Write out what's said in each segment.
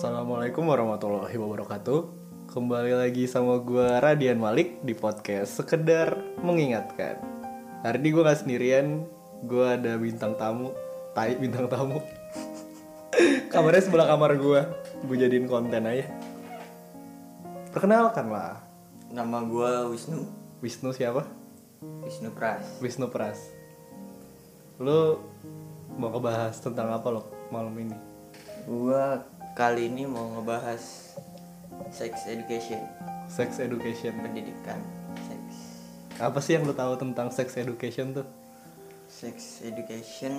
Assalamualaikum warahmatullahi wabarakatuh. Kembali lagi sama gue Radian Malik di podcast Sekedar Mengingatkan. Hari ini gue gak sendirian Gue ada bintang tamu Tai bintang tamu. Kamarnya sebelah kamar gue Gue jadiin konten aja. Perkenalkan lah Nama gua Wisnu. Wisnu siapa? Wisnu Pras. Wisnu Pras. Lu mau ngebahas tentang apa lo malam ini? Gua kali ini mau ngebahas Sex education Sex education Pendidikan Seks Apa sih yang lu tahu tentang sex education tuh? Sex education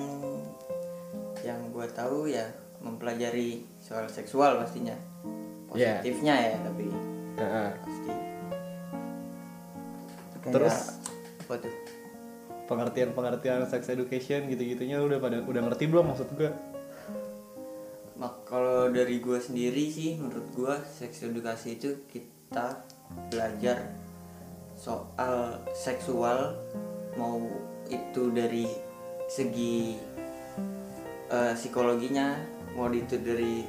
Yang gua tahu ya Mempelajari soal seksual pastinya Ya. Positifnya ya tapi Heeh. Pasti Kayak- Terus? Apa tuh? pengertian-pengertian sex education gitu-gitunya lu udah pada udah ngerti belum maksud gue? Mak kalau dari gue sendiri sih menurut gue seks edukasi itu kita belajar soal seksual mau itu dari segi eh, psikologinya mau itu dari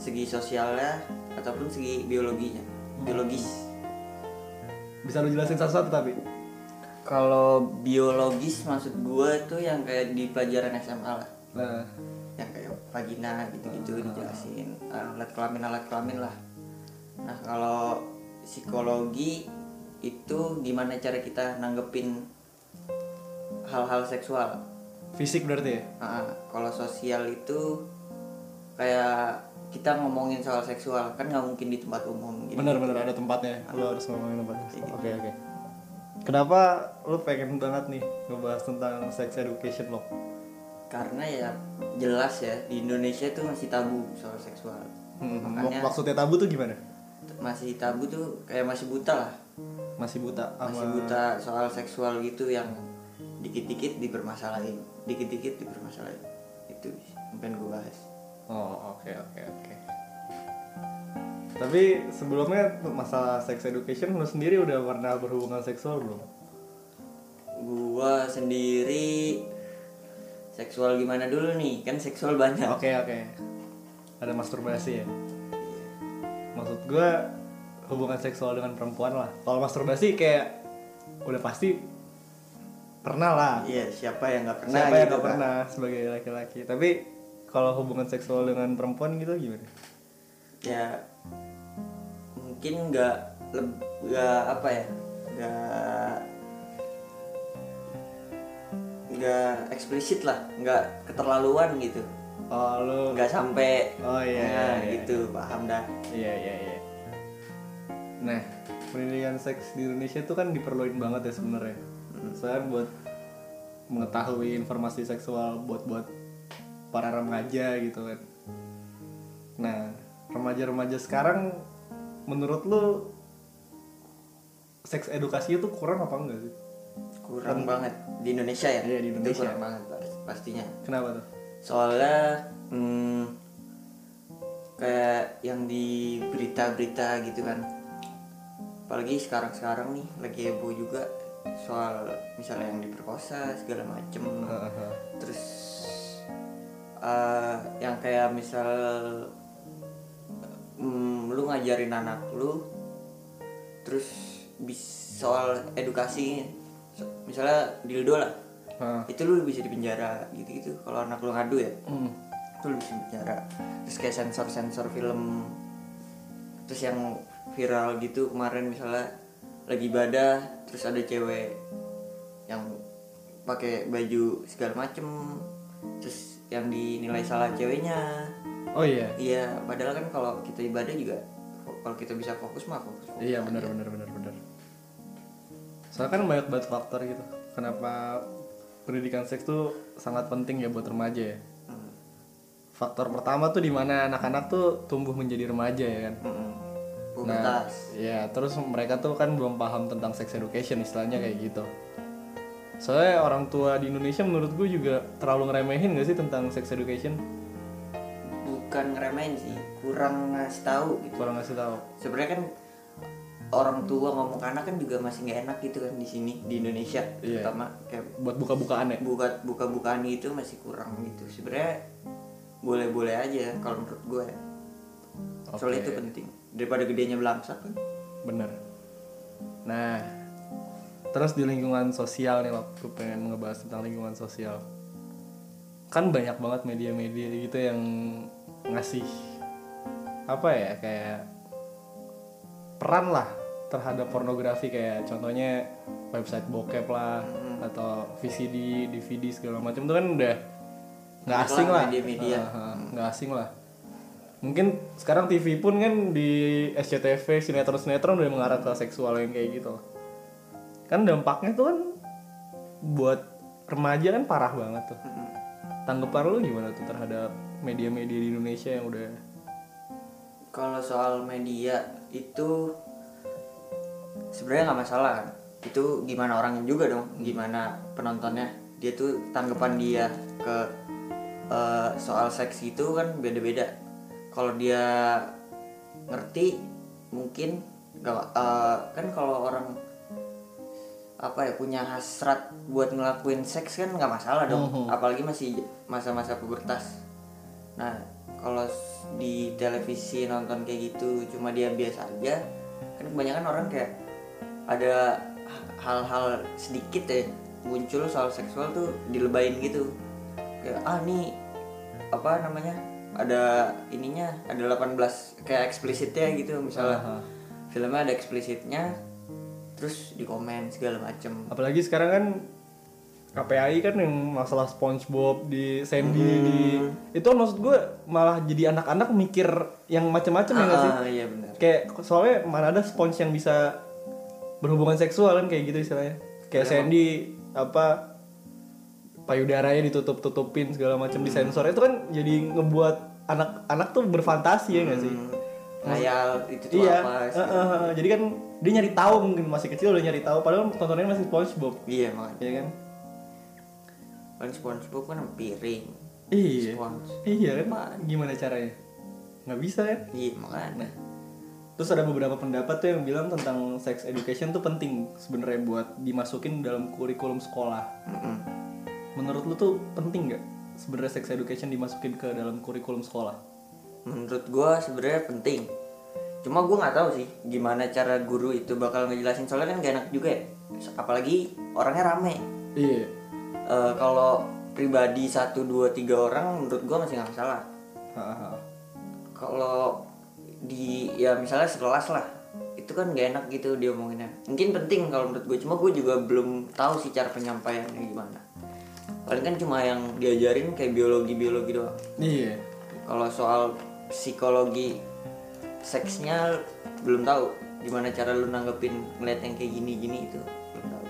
segi sosialnya ataupun segi biologinya biologis. Bisa lu jelasin satu-satu tapi? kalau biologis maksud gue itu yang kayak di pelajaran SMA lah. Nah, yang kayak vagina gitu-gitu dijelasin alat kelamin alat kelamin lah nah kalau psikologi itu gimana cara kita nanggepin hal-hal seksual fisik berarti ya? Ah, kalau sosial itu kayak kita ngomongin soal seksual kan nggak mungkin di tempat umum gitu. Bener-bener ada tempatnya. Lu harus ngomongin tempatnya. Kayak gitu. Oke oke. Kenapa lu pengen banget nih ngebahas tentang sex education lo? Karena ya jelas ya di Indonesia itu masih tabu soal seksual Hmm, makanya maksudnya tabu tuh gimana? masih tabu tuh kayak masih buta lah Masih buta sama masih buta soal seksual gitu yang dikit-dikit dipermasalahin dikit-dikit dipermasalahin itu pengen gue bahas Oh, oke oke oke. Tapi sebelumnya masalah sex education lu sendiri udah pernah berhubungan seksual belum? gua sendiri seksual gimana dulu nih kan seksual banyak Oke oke. Ada masturbasi ya. Maksud gue hubungan seksual dengan perempuan lah. Kalau masturbasi kayak udah pasti pernah lah. iya siapa yang nggak pernah Siapa yang gitu gak kan? pernah sebagai laki-laki. Tapi kalau hubungan seksual dengan perempuan gitu gimana? ya mungkin nggak nggak apa ya nggak nggak eksplisit lah nggak keterlaluan gitu Oh lu nggak sampai Oh, iya, nah, iya, iya. gitu paham dah Iya iya iya. Nah, pendidikan seks di Indonesia itu kan diperluin banget ya sebenarnya. Soalnya buat mengetahui informasi seksual buat buat para remaja gitu kan. Nah, remaja-remaja sekarang menurut lu seks edukasi itu kurang apa enggak sih? Kurang banget. Di Indonesia ya? Iya, di Itu Indonesia. kurang banget pas- pastinya. Kenapa tuh? soalnya hmm, kayak yang di berita-berita gitu kan. Apalagi sekarang-sekarang nih lagi heboh juga soal misalnya yang diperkosa segala macem. Terus eh, yang kayak misal hmm, lu ngajarin anak lu terus bis soal edukasi misalnya dildo lah Hah. itu lu bisa dipenjara gitu-gitu kalau anak lu ngadu ya Hmm. itu lu bisa dipenjara terus kayak sensor-sensor film terus yang viral gitu kemarin misalnya lagi ibadah terus ada cewek yang pakai baju segala macem terus yang dinilai salah ceweknya Oh iya. iya padahal kan kalau kita ibadah juga kalau kita bisa fokus mah fokus, fokus Iya benar benar benar. Soalnya kan banyak banget faktor gitu. Kenapa pendidikan seks tuh sangat penting ya buat remaja ya. Hmm. Faktor pertama tuh di mana anak-anak tuh tumbuh menjadi remaja ya kan. Mm-mm. Nah, ya terus mereka tuh kan belum paham tentang sex education istilahnya kayak gitu. Soalnya orang tua di Indonesia menurut gue juga terlalu ngeremehin gak sih tentang sex education? bukan ngeremehin sih kurang ngasih tahu gitu Kurang ngasih tahu. sebenarnya kan orang tua ngomong ke anak kan juga masih nggak enak gitu kan di sini di Indonesia Iya. terutama kayak Buat buka-bukaan ya. buka buka bukaan gitu masih kurang gitu. Sebenarnya boleh boleh aja kalau menurut gue. Soalnya Oke. itu penting. Daripada gedenya belangsak kan. Bener. Nah terus di lingkungan sosial nih gue pengen ngebahas tentang lingkungan sosial. Kan banyak banget media-media gitu yang ngasih apa ya kayak peran lah terhadap pornografi kayak contohnya website bokep lah atau VCD, DVD segala macam itu kan udah nggak asing lah. lah media-media. Ah, ah, nggak asing lah. Mungkin sekarang TV pun kan di SCTV sinetron-sinetron udah mengarah ke seksual yang kayak gitu. Kan dampaknya tuh kan buat remaja kan parah banget tuh. Tanggapan lu gimana tuh terhadap media-media di Indonesia yang udah kalau soal media itu sebenarnya nggak masalah kan. Itu gimana orangnya juga dong gimana penontonnya. Dia tuh tanggapan dia ke eh, soal seks itu kan beda-beda. Kalau dia ngerti mungkin gak eh, kan kalau orang apa ya punya hasrat buat ngelakuin seks kan nggak masalah dong. Apalagi masih masa-masa pubertas. Nah kalau di televisi nonton kayak gitu cuma dia biasa aja kan kebanyakan orang kayak ada hal-hal sedikit ya muncul soal seksual tuh dilebayin gitu. Kayak ah nih apa namanya ada ininya ada 18 kayak eksplisitnya gitu misalnya. Aha. filmnya ada eksplisitnya terus di komen segala macem. Apalagi sekarang kan KPI kan yang masalah SpongeBob di Sandy di itu maksud gue malah jadi anak-anak mikir yang macam-macam ya nggak sih? ah iya benar. Kayak soalnya mana ada Sponge yang bisa berhubungan seksual kan kayak gitu istilahnya. Kayak Sandy apa payudaranya ditutup-tutupin segala macam disensor itu kan jadi ngebuat anak-anak tuh berfantasi ya nggak sih? Ngayal itu tuh iya apa eh, eh, eh. jadi kan dia nyari tahu mungkin masih kecil udah nyari tahu. Padahal tontonannya masih SpongeBob. Iya makanya. Ya kan? Kan SpongeBob kan piring. Iya. Spons iya kan? Gimana caranya? Nggak bisa kan? Iya makanya Terus ada beberapa pendapat tuh yang bilang tentang sex education tuh penting sebenarnya buat dimasukin dalam kurikulum sekolah. Mm-mm. Menurut lu tuh penting nggak sebenarnya sex education dimasukin ke dalam kurikulum sekolah? menurut gua sebenarnya penting cuma gua nggak tahu sih gimana cara guru itu bakal ngejelasin soalnya kan gak enak juga ya apalagi orangnya rame Iya. Eh, kalau pribadi satu dua tiga orang menurut gua masih nggak masalah kalau di ya misalnya sekelas lah. Itu kan gak enak gitu dia omonginnya mungkin penting kalau menurut gue cuma gue juga belum tahu sih cara penyampaiannya gimana. Paling kan cuma yang diajarin kayak biologi biologi doang. Iya. kalau soal psikologi seksnya belum tahu. Gimana cara lu nanggepin ngeliat yang kayak gini gini itu belum tahu.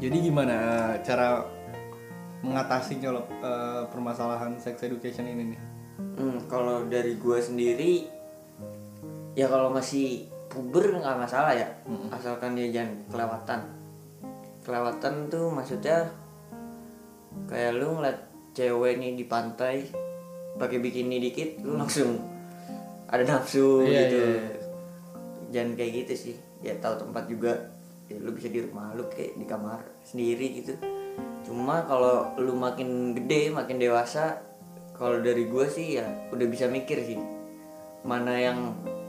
Jadi gimana eh, cara mengatasinya loh eh, permasalahan sex education ini nih? Hmm, kalau dari gue sendiri ya kalau masih puber nggak masalah ya asalkan dia jangan kelewatan. Kelewatan tuh maksudnya kayak lu ngeliat cewek nih di pantai pakai bikini dikit lu langsung ada nafsu Iya, gitu. iya, iya. jangan kayak gitu sih. Ya tahu tempat juga ya, lu bisa di rumah lu kayak di kamar sendiri gitu. Cuma kalau lu makin gede makin dewasa kalau dari gue sih ya udah bisa mikir sih. Mana yang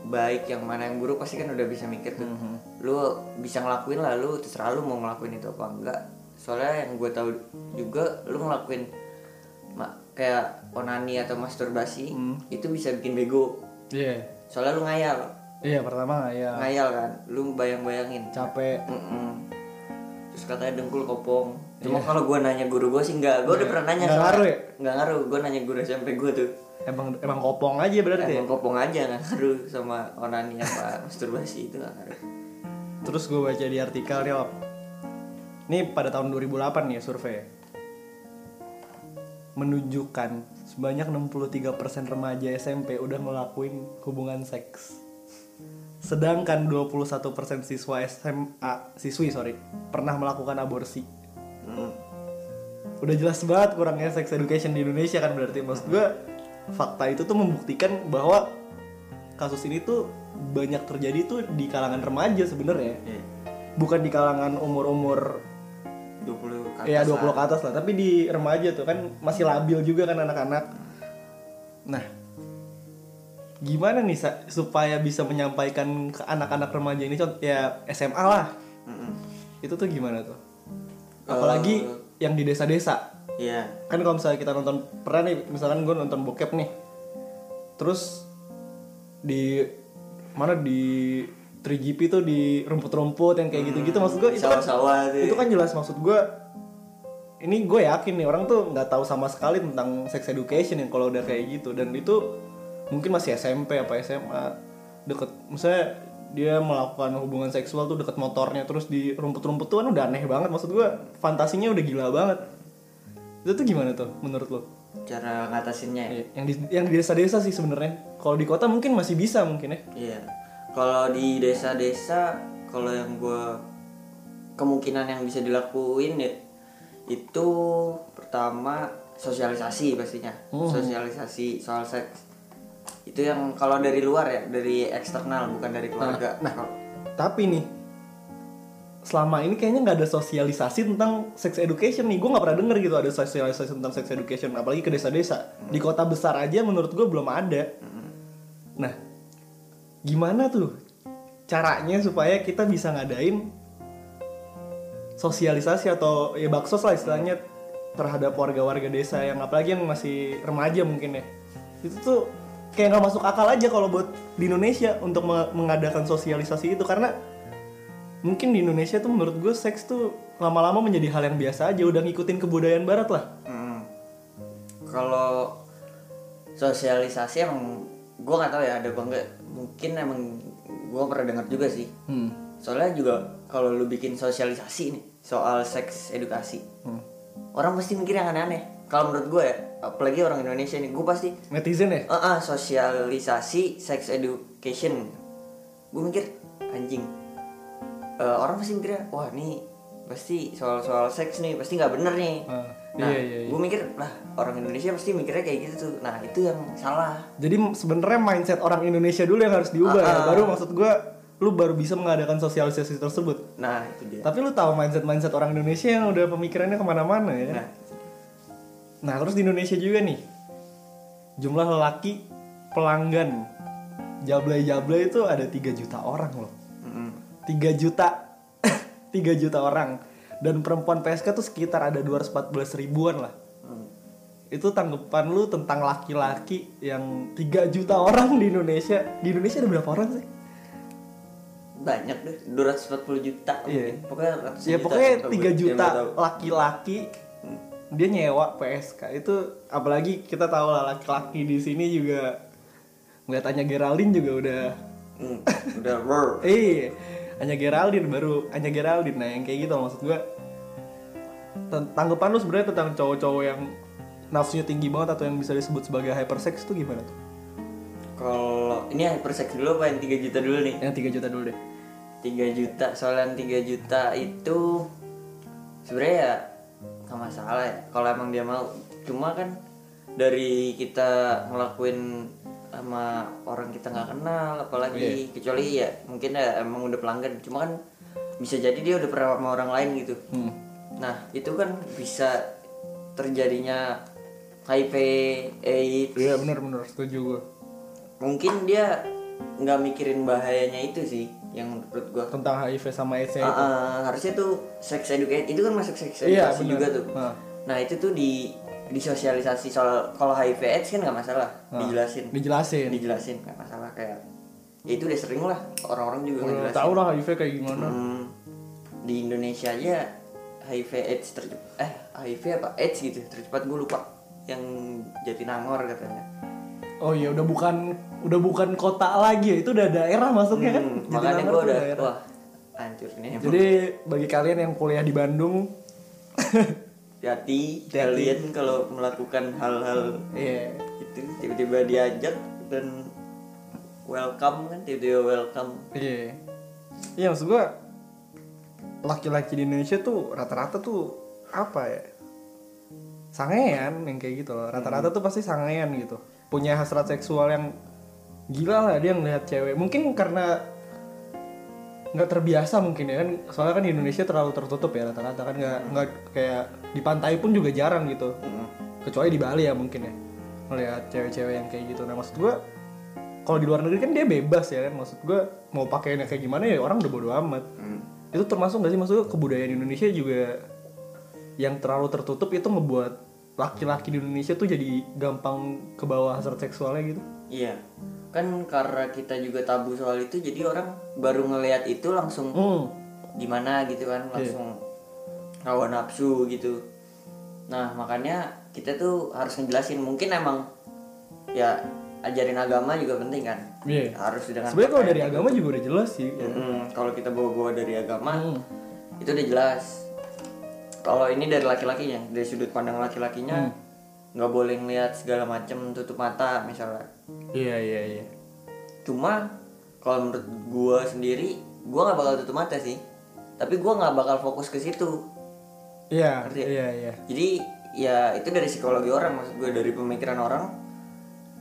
baik yang mana yang buruk pasti kan udah bisa mikir tuh. Lu bisa ngelakuin lah lu terserah lu mau ngelakuin itu apa enggak. Soalnya yang gue tahu juga lu ngelakuin kayak onani atau masturbasi itu bisa bikin bego. Iya. soalnya lu ngayal. Iya pertama ya ngayal kan lu bayang-bayangin. Capek. Mm-mm. terus katanya dengkul kopong cuma kalau gue nanya guru gue sih enggak gue udah pernah nanya Nggak ngaruh ya? nggak ngaruh gue nanya guru SMP gue tuh Emang emang kopong aja berarti ya. emang kopong aja nggak ngaruh sama onani apa masturbasi itu nggak ngaruh Terus gue baca di artikel nih, Op. Ini pada tahun 2008 nih ya survei. Menunjukkan sebanyak 63% remaja SMP udah ngelakuin hubungan seks. Sedangkan 21% siswa SMA, siswi sorry, pernah melakukan aborsi. Mm. Udah jelas banget kurangnya sex education di Indonesia kan berarti maksud gue fakta itu tuh membuktikan bahwa kasus ini tuh banyak terjadi tuh di kalangan remaja sebenarnya Iya. bukan di kalangan umur-umur 20 ke ya atas 20 lah. ke atas lah tapi di remaja tuh kan masih labil juga kan anak-anak nah gimana nih supaya bisa menyampaikan ke anak-anak remaja ini contoh ya SMA lah Mm-mm. itu tuh gimana tuh apalagi yang di desa-desa. Iya. kan kalau misalnya kita nonton pernah nih misalkan gue nonton bokep nih. Terus di mana di 3GP tuh di rumput-rumput yang kayak gitu-gitu maksud gue itu kan itu kan jelas maksud gue ini gue yakin nih orang tuh nggak tahu sama sekali tentang sex education yang kalau udah kayak gitu. Dan itu mungkin masih SMP apa SMA deket misalnya dia melakukan hubungan seksual tuh deket motornya terus di rumput-rumput tuh kan udah aneh banget. Maksud gue fantasinya udah gila banget. Itu tuh gimana tuh menurut lo? Cara ngatasinnya ya? yang di yang di desa-desa sih sebenarnya. Kalau di kota mungkin masih bisa mungkin ya. Iya. Kalau di desa-desa, kalau yang gue kemungkinan yang bisa dilakuin ya itu pertama sosialisasi pastinya, sosialisasi soal seks. Itu yang kalau dari luar ya, dari eksternal bukan dari keluarga. nah. Kalau- tapi nih selama ini kayaknya nggak ada sosialisasi tentang sex education nih. Gue nggak pernah denger gitu ada sosialisasi tentang sex education apalagi ke desa-desa. Di kota besar aja menurut gue belum ada. Nah gimana tuh caranya supaya kita bisa ngadain sosialisasi atau ya baksos lah istilahnya terhadap warga-warga desa yang apalagi yang masih remaja mungkin ya. Itu tuh kayak nggak masuk akal aja kalau buat di Indonesia untuk me- mengadakan sosialisasi itu karena mungkin di Indonesia tuh menurut gue seks tuh lama-lama menjadi hal yang biasa aja udah ngikutin kebudayaan barat lah Mm. Kalau sosialisasi emang gue nggak tahu ya ada apa enggak. Mungkin emang gue pernah dengar juga sih. hmm. Soalnya juga kalau lu bikin sosialisasi nih soal seks edukasi, Hmm. orang pasti mikir yang aneh-aneh. Kalau menurut gue ya, apalagi orang Indonesia nih, gue pasti netizen ya ah ah, sosialisasi sex education. Gue mikir anjing. Eh, orang pasti mikirnya, wah nih pasti soal-soal seks nih pasti nggak bener nih. Ah, Nah, iya, iya, iya. gue mikir lah orang Indonesia pasti mikirnya kayak gitu tuh. Nah itu yang salah. jadi sebenarnya mindset orang Indonesia dulu yang harus diubah ya Ah. baru maksud gue lu baru bisa mengadakan sosialisasi tersebut Nah itu dia. tapi lu tahu mindset mindset orang Indonesia yang udah pemikirannya ke mana-mana ya Nah, Nah terus di Indonesia juga nih jumlah lelaki pelanggan jablay-jablay itu ada 3 juta orang loh. mm-mm. 3 juta 3 juta orang dan perempuan PSK tuh sekitar ada 214 ribuan lah. Mm. Itu tanggapan lu tentang laki-laki yang 3 juta orang di Indonesia. Di Indonesia ada berapa orang sih? banyak deh 240 juta mungkin. pokoknya ratusan Ya juta pokoknya Tau 3 gue, yang juta laki-laki dia nyewa PSK itu apalagi kita tahu lah laki-laki di sini juga ngeliatannya Geraldine juga udah Hmm, udah roar eh hanya Geraldine baru hanya Geraldine. Nah yang kayak gitu maksud gua. Tanggapan lu sebenarnya tentang cowok-cowok yang nafsunya tinggi banget atau yang bisa disebut sebagai hypersex itu gimana tuh? kalau ini hypersex dulu apa yang 3 juta dulu nih? Yang 3 juta dulu deh. 3 juta soalan 3 juta itu sebenarnya ya nggak masalah ya. Kalau emang dia mau. Cuma kan dari kita ngelakuin sama orang kita nggak kenal apalagi kecuali ya mungkin ya emang udah pelanggan. Cuma kan bisa jadi dia udah pernah sama orang lain gitu. Hmm. nah itu kan bisa terjadinya HIV AIDS. Iya benar-benar. Setuju gua. mungkin dia nggak mikirin bahayanya itu sih yang menurut gua Tentang HIV sama AIDS-nya Ah, itu. harusnya tuh sex educate itu kan masuk sex Iya, edukasi benar. juga tuh Ah. nah itu tuh di disosialisasi soal kalau HIV AIDS kan nggak masalah Ah. dijelasin Dijelasin. dijelasin nggak masalah kayak ya itu udah sering lah orang-orang juga Udah ngejelasin tahu lah HIV kayak gimana. Hmm, di Indonesia aja HIV AIDS tercepat eh HIV apa AIDS gitu tercepat gue lupa yang Jatinangor katanya Oh iya udah bukan udah bukan kota lagi ya itu udah daerah masuknya kan. Hmm, Jatinangor makanya gue udah daerah. wah hancur nih emang. Jadi bagi kalian yang kuliah di Bandung, hati kalian kalau melakukan hal-hal iya itu tiba-tiba diajak dan welcome kan tiba-tiba welcome Iya. Iya maksud gua laki-laki di Indonesia tuh rata-rata tuh apa ya? Sangean yang kayak gitu loh. Rata-rata tuh pasti sangean gitu. Punya hasrat seksual yang gila lah dia ngelihat cewek. Mungkin karena nggak terbiasa mungkin ya kan. Soalnya kan di Indonesia terlalu tertutup ya rata-rata kan. Nggak nggak kayak di pantai pun juga jarang gitu. Kecuali di Bali ya mungkin ya melihat cewek-cewek yang kayak gitu. Nah maksud gua kalau di luar negeri kan dia bebas ya kan. Maksud gue mau pakainya kayak gimana ya orang udah bodo amat. Hmm. itu termasuk gak sih? Maksud gue kebudayaan Indonesia juga yang terlalu tertutup itu ngebuat laki-laki di Indonesia tuh jadi gampang ke bawah hasrat seksualnya gitu Iya. Kan karena kita juga tabu soal itu jadi orang baru ngelihat itu langsung hmm. gimana gitu kan langsung hawa nafsu gitu. Nah, makanya kita tuh harus ngejelasin mungkin emang ya ajarin agama juga penting kan. Iya. Harus dengan sebenarnya kalau dari agama juga udah jelas sih ya. Mm, kalau kita bawa-bawa dari agama Hmm. itu udah jelas. Kalau ini dari laki-lakinya, dari sudut pandang laki-lakinya nggak boleh ngelihat segala macam tutup mata misalnya. iya iya iya Cuma kalau menurut gua sendiri, gua nggak bakal tutup mata sih. Tapi gua nggak bakal fokus ke situ. iya Ngerti ya? iya iya Jadi ya itu dari psikologi orang maksud gue dari pemikiran orang.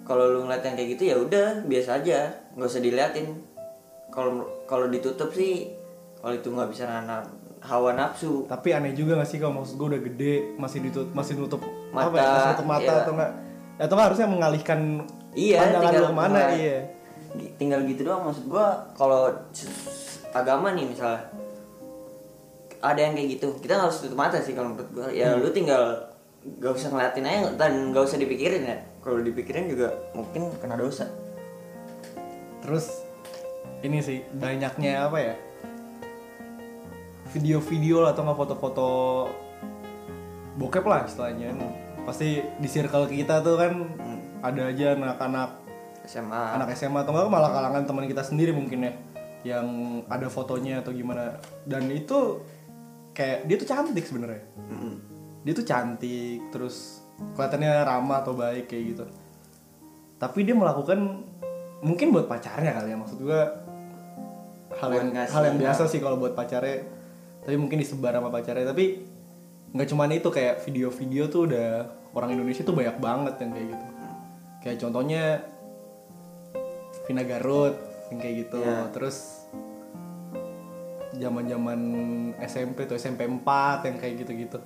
Kalau lu ngeliat yang kayak gitu ya udah biasa aja, nggak usah diliatin. Kalau kalau ditutup sih, kalau itu nggak bisa nahan hawa nafsu. tapi aneh juga gak sih kalau maksud gue udah gede masih ditutup masih nutup Mata, apa ya, masih nutup mata iya. atau enggak atau enggak harusnya mengalihkan Iya, pandangan tinggal lu ke mana nah, iya. Tinggal gitu doang. Maksud gua kalau agama nih misalnya ada yang kayak gitu. Kita nggak harus tutup mata sih kalau menurut gua. Ya lu tinggal gak usah ngeliatin aja dan gak usah dipikirin ya. Kalau dipikirin juga mungkin kena dosa. Terus ini sih banyaknya apa ya video-video lah atau nggak foto-foto bokep lah istilahnya. Pasti di circle kita tuh kan ada aja anak-anak SMA anak SMA atau nggak malah kalangan teman kita sendiri mungkin ya yang ada fotonya atau gimana. Dan itu kayak dia tuh cantik sebenarnya. Mm-mm. dia tuh cantik terus kelihatannya ramah atau baik kayak gitu. Tapi dia melakukan mungkin buat pacarnya kali ya maksud gua hal yang hal yang ya. biasa sih kalau buat pacarnya tapi mungkin disebar sama pacarnya. Tapi nggak cuman itu kayak video-video tuh udah orang Indonesia tuh banyak banget yang kayak gitu. Kayak contohnya Vina Garut yang kayak gitu. Iya. terus zaman-zaman SMP tuh SMP 4 yang kayak gitu-gitu.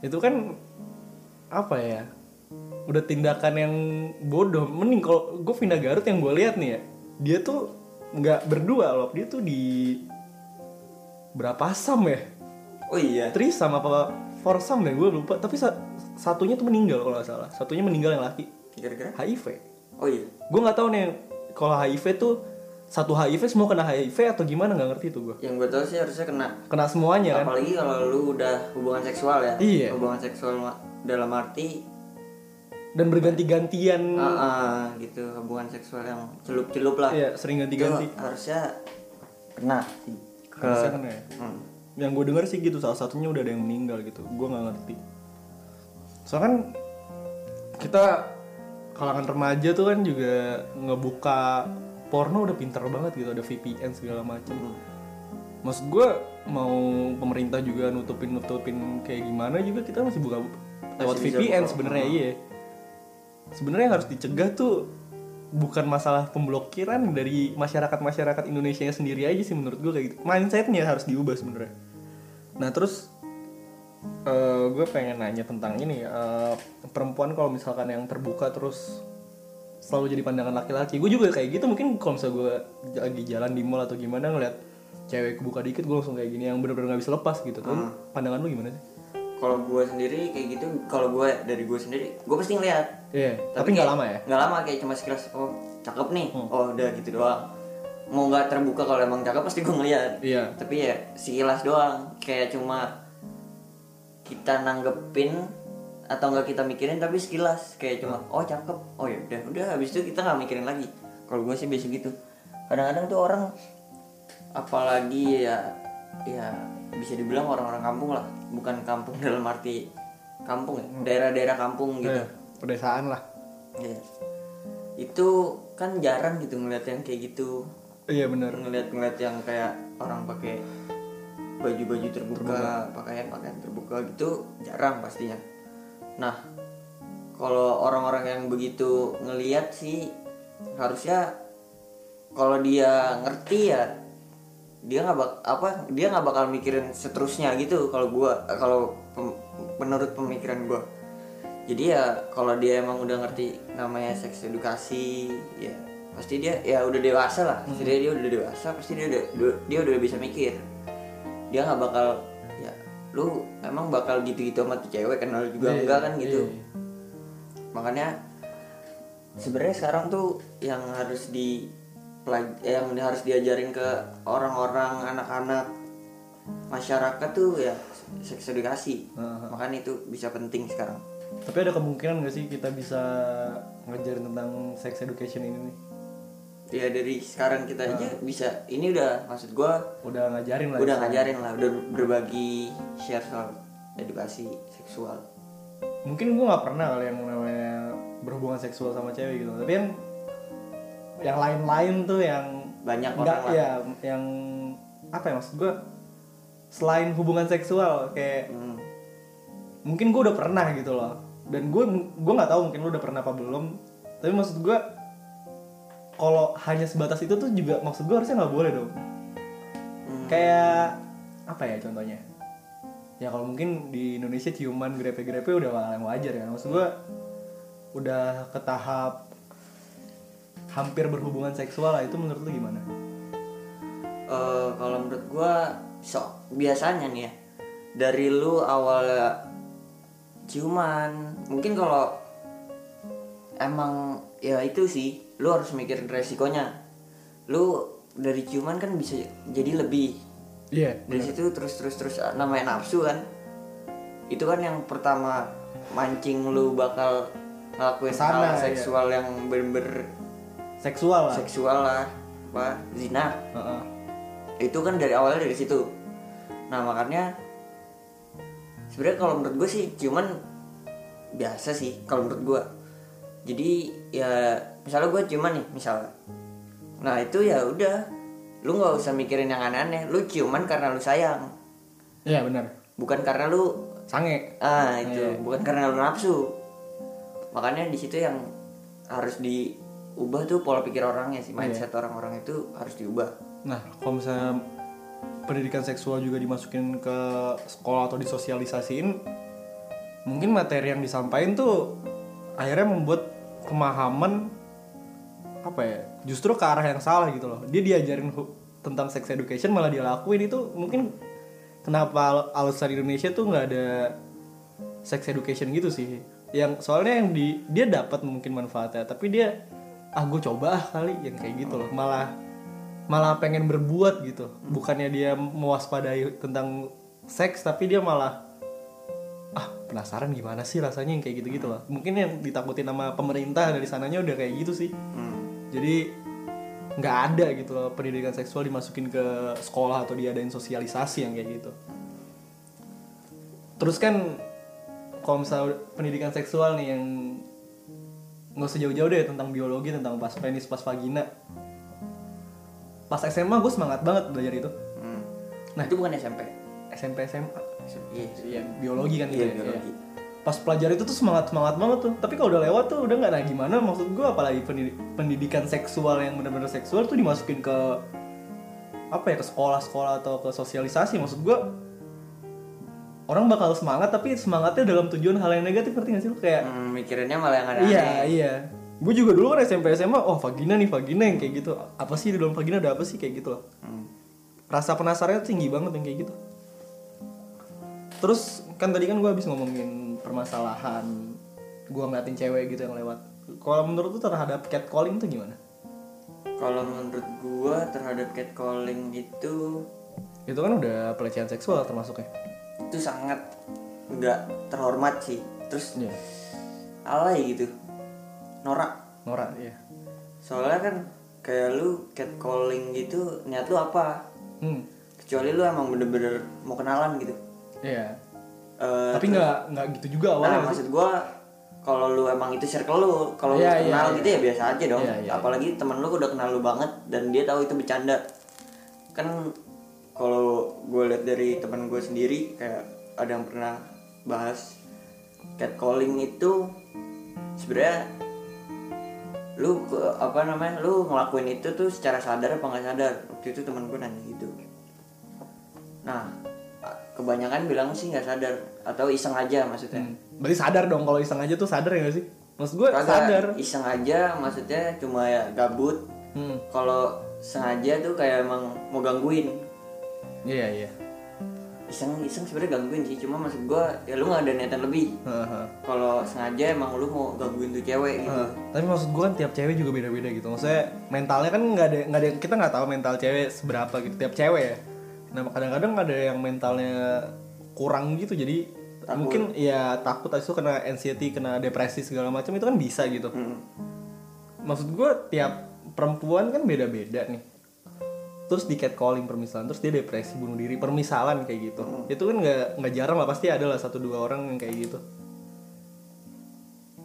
Itu kan apa ya? Udah tindakan yang bodoh. Mending kalau gue Vina Garut yang gue lihat nih ya dia tuh nggak berdua loh. Dia tuh di berapa sam ya? Oh iya. Trisam apa foursome deh gue lupa. Tapi sa- satunya tuh meninggal kalau nggak salah. Satunya meninggal yang laki. Kira-kira? HIV. Oh iya. Gue nggak tahu nih kalau HIV tuh satu HIV semua kena HIV atau gimana? Nggak ngerti tuh gue yang gue tahu sih harusnya kena. Kena semuanya kan? Apalagi kalau lu udah hubungan seksual ya. Iya. hubungan seksual dalam arti dan berganti-gantian. Ah, ah, gitu. Hubungan seksual yang celup-celup lah. Iya sering ganti-ganti. Harusnya kena sih. Ke Harusnya ya. Hmm. yang gue denger sih gitu salah satunya udah ada yang meninggal gitu. Gue nggak ngerti. Soalnya kan kita kalangan remaja tuh kan juga ngebuka porno udah pinter banget gitu ada VPN segala macam maksud gue mau pemerintah juga nutupin nutupin kayak gimana juga kita masih buka lewat Masih VPN sebenarnya iya. Sebenarnya harus dicegah tuh bukan masalah pemblokiran dari masyarakat masyarakat Indonesia sendiri aja sih menurut gue kayak gitu. Mindsetnya harus diubah sebenarnya. Nah terus eh gue pengen nanya tentang ini eh, perempuan kalau misalkan yang terbuka terus selalu jadi pandangan laki-laki. Gue juga kayak gitu mungkin kalau misalnya gue lagi jalan di mall atau gimana ngeliat cewek kebuka dikit gue langsung kayak gini yang bener-bener nggak bisa lepas gitu. Tuh pandangan lu gimana sih kalau gue sendiri kayak gitu kalau gue dari gue sendiri gue pasti ngeliat. Iya, tapi nggak lama ya? nggak lama kayak cuma sekilas oh cakep nih. Oh udah gitu doang. Mau nggak terbuka kalau emang cakep pasti gue ngeliat. Iya. Tapi ya sekilas doang. Kayak cuma kita nanggepin atau nggak kita mikirin tapi sekilas. Kayak cuma oh cakep. Oh ya udah udah habis itu kita nggak mikirin lagi. Kalau gue sih biasa gitu. Kadang-kadang tuh orang apalagi ya ya bisa dibilang orang-orang kampung lah bukan kampung dalam arti kampung ya daerah-daerah kampung gitu Iya, pedesaan lah Iya. Itu kan jarang gitu ngeliat yang kayak gitu. iya bener Ngeliat-ngeliat yang kayak orang pakai baju-baju terbuka, pakaian-pakaian terbuka gitu jarang pastinya. Nah, kalau orang-orang yang begitu ngeliat sih harusnya kalau dia ngerti ya dia nggak bak apa dia nggak bakal mikirin seterusnya gitu kalau gua kalau pem- menurut pemikiran gua. Jadi ya kalau dia emang udah ngerti namanya seks edukasi ya pasti dia ya udah dewasa lah. Pasti dia dia udah dewasa pasti dia udah dia udah bisa mikir. Dia nggak bakal ya lu emang bakal gitu-gitu sama tuh cewek kenal juga Iya, enggak kan gitu. iya. makanya sebenarnya sekarang tuh yang harus di yang harus diajarin ke orang-orang anak-anak masyarakat tuh ya seks edukasi Aha. makanya itu bisa penting sekarang Tapi ada kemungkinan gak sih kita bisa ngajarin tentang sex education ini nih? ya dari sekarang kita aja bisa ini udah maksud gua Udah ngajarin lah. udah ya. ngajarin lah udah berbagi share soal edukasi seksual Mungkin gue nggak pernah kali yang namanya berhubungan seksual sama cewek gitu. Tapi yang yang lain-lain tuh yang banyak enggak orang lah. ya yang apa ya maksud gue selain hubungan seksual kayak Hmm. mungkin gue udah pernah gitu loh. Dan gue gue nggak tahu mungkin lu udah pernah apa belum. Tapi maksud gue kalau hanya sebatas itu tuh juga maksud gue harusnya nggak boleh dong. Hmm. kayak apa ya contohnya? Ya kalau mungkin di Indonesia ciuman grepe-grepe udah hal yang wajar ya. Maksud gue udah ke tahap hampir berhubungan seksual lah itu menurut lu gimana? Eh, kalau menurut gua so biasanya nih ya dari lu awal ciuman mungkin kalau emang ya itu sih lu harus mikirin resikonya. Lu dari ciuman kan bisa jadi lebih. Iya dari situ terus terus terus ah, namanya nafsu kan. Itu kan yang pertama mancing lu bakal ngelakuin Ke sana, hal iya. seksual yang bener-bener seksual lah. Seksual lah. Apa? Zina. Heeh. itu kan dari awalnya dari situ. Nah makanya sebenarnya kalau menurut gue sih cuman biasa sih kalau menurut gue jadi ya misalnya gue ciuman nih misalnya nah itu ya udah. Lu nggak usah mikirin yang aneh-aneh. Lu ciuman karena lu sayang. Iya benar. Bukan karena lu sange. Ah itu. Iya. bukan karena lu nafsu. Makanya di situ yang harus diubah tuh pola pikir orangnya sih mindset orang-orang itu harus diubah Nah, kalau misalnya pendidikan seksual juga dimasukin ke sekolah atau disosialisasiin, mungkin materi yang disampaikan tuh akhirnya membuat pemahaman apa ya, justru ke arah yang salah gitu loh. Dia diajarin tentang sex education malah dia lakuin itu mungkin kenapa al- alasan Indonesia tuh nggak ada sex education gitu sih. Yang soalnya yang di dia dapat mungkin manfaatnya, tapi dia ah gue coba ah kali yang kayak gitu loh. Malah malah pengen berbuat gitu bukannya dia mewaspadai tentang seks tapi dia malah ah penasaran gimana sih rasanya yang kayak gitu gitu loh mungkin yang ditakutin sama pemerintah dari sananya udah kayak gitu sih Hmm. jadi nggak ada gitu loh pendidikan seksual dimasukin ke sekolah atau diadain sosialisasi yang kayak gitu terus kan kalau misalnya pendidikan seksual nih yang nggak usah jauh-jauh deh tentang biologi tentang pas penis pas vagina pas SMA gue semangat banget belajar itu Hmm. Nah. itu bukan SMP SMP SMA iya iya biologi kan Iya, gitu ya. biologi. pas pelajari itu tuh semangat semangat banget tuh tapi kalau udah lewat tuh udah nggak nah gimana maksud gue apalagi pendidi- pendidikan seksual yang benar-benar seksual tuh dimasukin ke apa ya ke sekolah-sekolah atau ke sosialisasi maksud gue orang bakal semangat tapi semangatnya dalam tujuan hal yang negatif ngerti gak sih lu? Kayak Hmm, mikirinnya malah yang ada iya iya. Gue juga dulu kan SMP SMA oh vagina nih vagina yang kayak gitu. Apa sih di dalam vagina ada apa sih? Kayak gitu loh. Hmm. rasa penasarannya tinggi banget yang kayak gitu. Terus kan tadi kan gue habis ngomongin permasalahan gue ngeliatin cewek gitu yang lewat. Kalau menurut lu terhadap catcalling tuh gimana? Kalau menurut gua terhadap catcalling itu itu kan udah pelecehan seksual termasuknya itu sangat nggak terhormat sih. Terus iya. alay gitu. Norak. Norak iya. Soalnya kan kayak lu catcalling gitu niat lu apa? Hmm. Kecuali lu emang bener-bener mau kenalan gitu. Iya. Eh, tapi nggak nggak gitu juga awalnya nah nggak sih? maksud gua kalau lu emang itu circle lu kalau lu iya, kenal iya. gitu ya biasa aja dong. Iya, iya, apalagi temen lu udah kenal lu banget dan dia tahu itu bercanda. Kan kalau gue lihat dari teman gue sendiri kayak ada yang pernah bahas catcalling itu sebenarnya lu ke- apa namanya lu ngelakuin itu tuh secara sadar apa nggak sadar? Waktu itu teman gue nanya gitu. Nah kebanyakan bilang sih nggak sadar atau iseng aja maksudnya. Hmm. berarti sadar dong kalau iseng aja tuh sadar ya gak sih? Maksud gue Kagak sadar. iseng aja maksudnya cuma ya gabut. Hmm. kalau sengaja tuh kayak emang mau gangguin iya iya. Iseng iseng sebenarnya gangguin sih cuma maksud gua ya lu nggak ada niatan lebih. Kalau sengaja emang lu mau gangguin tuh cewek gitu. Tapi maksud gue kan tiap cewek juga beda-beda gitu. Maksudnya mentalnya kan nggak ada nggak ada kita nggak tahu mental cewek seberapa gitu tiap cewek ya. Nah kadang-kadang ada yang mentalnya kurang gitu jadi Takut. mungkin ya takut. Itu kena anxiety kena depresi segala macam itu kan bisa gitu. Mm. maksud gue tiap perempuan kan beda-beda nih terus di catcalling permisalan terus dia depresi bunuh diri permisalan kayak gitu. Itu kan nggak nggak jarang lah pasti ada lah satu dua orang yang kayak gitu.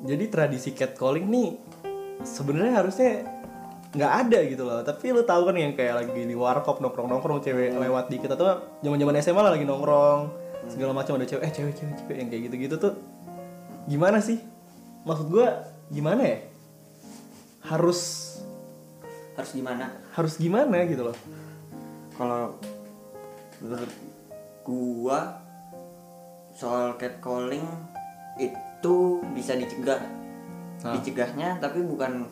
Jadi tradisi catcalling nih sebenarnya harusnya nggak ada gitu loh. Tapi lu tahu kan yang kayak lagi di warkop nongkrong nongkrong cewek lewat dikit atau zaman zaman SMA lah lagi nongkrong segala macam ada cewek eh cewek cewek cewek yang kayak gitu gitu tuh gimana sih? Maksud gua gimana ya? Harus harus gimana harus gimana gitu loh kalau menurut gua soal catcalling itu bisa dicegah Hah. dicegahnya tapi bukan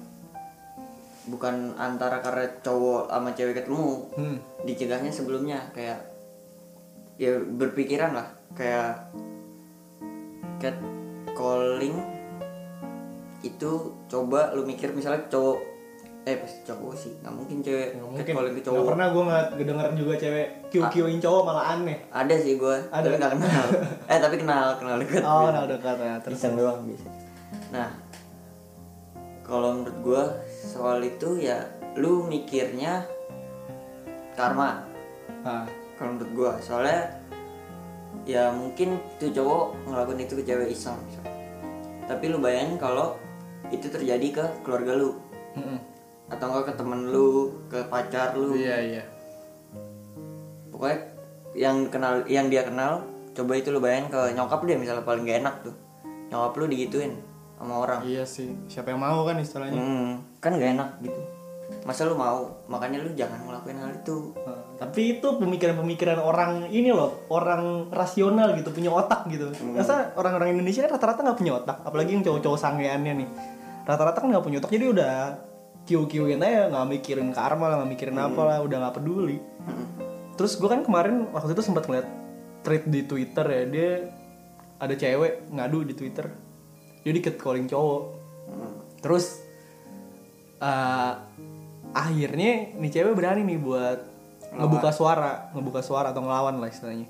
bukan antara karena cowok sama cewek ketemu hmm. dicegahnya sebelumnya kayak ya berpikiran lah kayak catcalling itu coba lu mikir misalnya cowok eh pasti cowok sih nggak mungkin cewek. Nggak mungkin. catcalling ke Nggak cowok pernah gue nggak denger juga cewek kiu-kiuin cowok malah aneh. Ada sih gue Ada. tapi nggak kenal. Eh tapi kenal kenal deket oh nah udah kata terus iseng doang bisa. Nah kalau menurut gue soal itu ya lu mikirnya karma. Ah. Kalau menurut gua soalnya ya mungkin tuh cowok ngelakuin itu ke cewek iseng tapi lu bayangin kalau itu terjadi ke keluarga lu. Atau enggak ke temen lu ke pacar lu. Iya iya. Pokoknya yang kenal yang dia kenal coba itu lu bayangin ke nyokap dia misalnya paling gak enak tuh. Nyokap lu digituin sama orang. Iya sih. Siapa yang mau kan istilahnya. Hmm, kan gak enak gitu. Masa lu mau? Makanya lu jangan ngelakuin hal itu. Nah, tapi itu pemikiran-pemikiran orang ini loh orang rasional gitu punya otak gitu. Masa orang-orang Indonesia rata-rata nggak punya otak? Apalagi yang cowok-cowok sangeannya nih. Rata-rata kan nggak punya otak jadi udah kiu-kiuin aja nggak mikirin karma lah nggak mikirin apa lah udah nggak peduli Hmm. terus gue kan kemarin waktu itu sempat ngeliat tweet di Twitter ya dia ada cewek ngadu di Twitter dia di calling cowok Hmm. terus eh, akhirnya nih cewek berani nih buat ngebuka suara ngebuka suara atau ngelawan lah istilahnya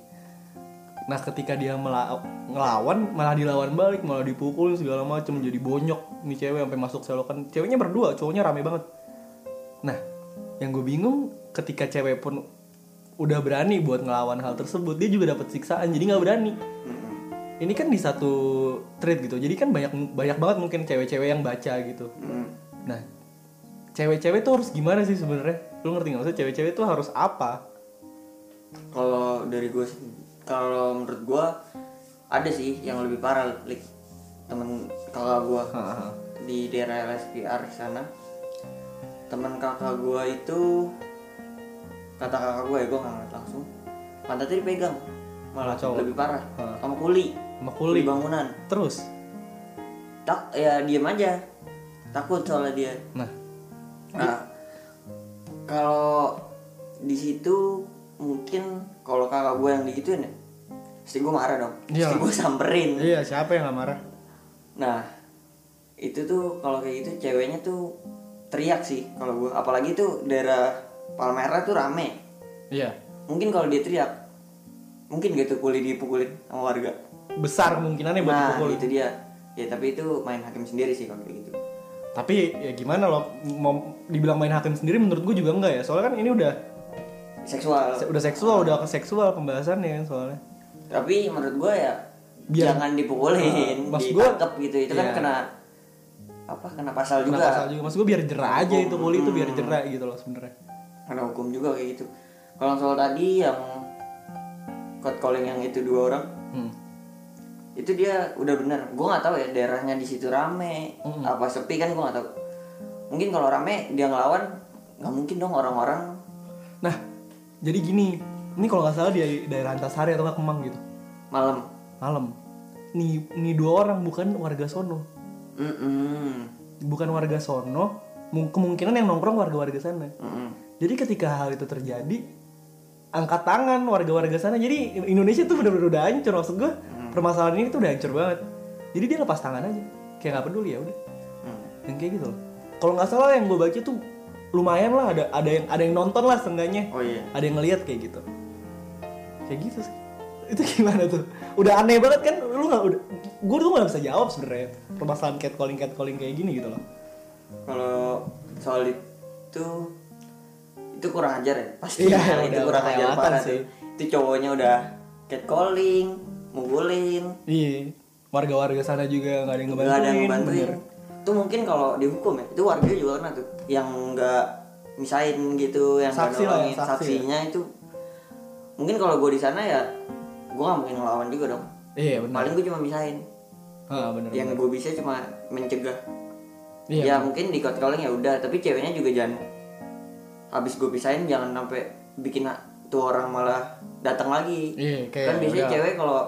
nah ketika dia mela- ngelawan malah dilawan balik malah dipukul segala macam jadi bonyok nih cewek sampai masuk selokan ceweknya berdua cowoknya rame banget. Nah yang gue bingung ketika cewek pun udah berani buat ngelawan hal tersebut dia juga dapat siksaan jadi nggak berani. Ini kan di satu thread gitu jadi kan banyak banyak banget mungkin cewek-cewek yang baca gitu. Nah cewek-cewek tuh harus gimana sih sebenarnya? Lu ngerti nggak? Maksudnya cewek-cewek tuh harus apa? Kalau dari gue kalau menurut gue ada sih yang lebih parah lik temen kakak gue di daerah LSPR sana. Temen kakak gue itu kata kakak gue ya gue nggak ngeliat langsung. Pantatnya dipegang malah Cowok. lebih parah. Sama kuli. Sama kuli. Bangunan. Terus? Tak ya diem aja. Takut soalnya dia. Nah. Nah, kalau di situ mungkin kalau kakak gue yang digituin ya, pasti gue marah dong. Iya. Pasti gue samperin. iya siapa yang nggak marah Nah, itu tuh kalau kayak gitu ceweknya tuh teriak sih kalau gue. Apalagi tuh daerah Palmerah tuh rame. iya Mungkin kalau dia teriak, mungkin gitu kuli dipukulin sama warga. besar kemungkinannya buat Nah, dipukul itu dia. Ya tapi itu main hakim sendiri sih kalau kayak gitu. tapi ya gimana loh mau dibilang main hakim sendiri menurut gue juga enggak ya soalnya kan ini udah Seksual. udah seksual udah ke seksual pembahasannya kan soalnya tapi menurut gue ya Biar- jangan dipukulin Ah, gua- ditangkep gitu. Itu kan Iya. kena apa kena pasal kena juga. pasal juga. Maksud gue biar jerah aja itu kuli itu biar jerah gitu loh sebenarnya. Kena hukum juga kayak gitu. Kalau soal tadi yang code calling yang itu dua orang hmm. itu dia udah bener. Gue nggak tahu ya daerahnya di situ rame Mm-mm. apa sepi kan gue nggak tahu. Mungkin kalau rame dia ngelawan nggak mungkin dong orang-orang. Nah jadi gini. Ini kalau nggak salah di daerah Antasari atau nggak Kemang gitu. Malam malam. Nih nih dua orang bukan warga sono. Mm-mm. bukan warga sono mu- kemungkinan yang nongkrong warga-warga sana. Mm-mm. jadi ketika hal itu terjadi angkat tangan warga-warga sana. Jadi Indonesia tuh bener-bener udah hancur maksud gue permasalahan ini tuh udah hancur banget. Jadi dia lepas tangan aja. Kayak nggak peduli ya udah. Mm. yang kayak gitu loh. Kalau nggak salah yang gue baca tuh lumayan lah ada ada yang ada yang nonton lah seenggaknya. Oh iya. Ada yang ngeliat kayak gitu. Kayak gitu sih itu gimana tuh? Udah aneh banget kan? Lu nggak udah gue tuh nggak bisa jawab sebenarnya permasalahan catcalling catcalling kayak gini gitu loh. Kalau soal itu itu kurang ajar ya? Pasti Iya, itu udah kurang ajar parah sih. itu cowoknya udah catcalling mukulin. Iya warga-warga sana juga nggak ada yang nggak ada yang ngebantuin. ngebantuin. Itu mungkin kalau dihukum ya? Itu warga juga kena tuh yang nggak misain gitu yang Saksi lah, nolongin. saksi saksinya itu mungkin kalau gue di sana ya gue nggak mungkin ngelawan juga dong. Iya benar. Paling gue cuma misain ah benar yang gue bisa cuma mencegah. Iya ya mungkin di calling ya udah tapi ceweknya juga jangan. Habis gue pisahin jangan sampai bikin tuh orang malah datang lagi. Iya kayak kan biasanya udah. cewek kalau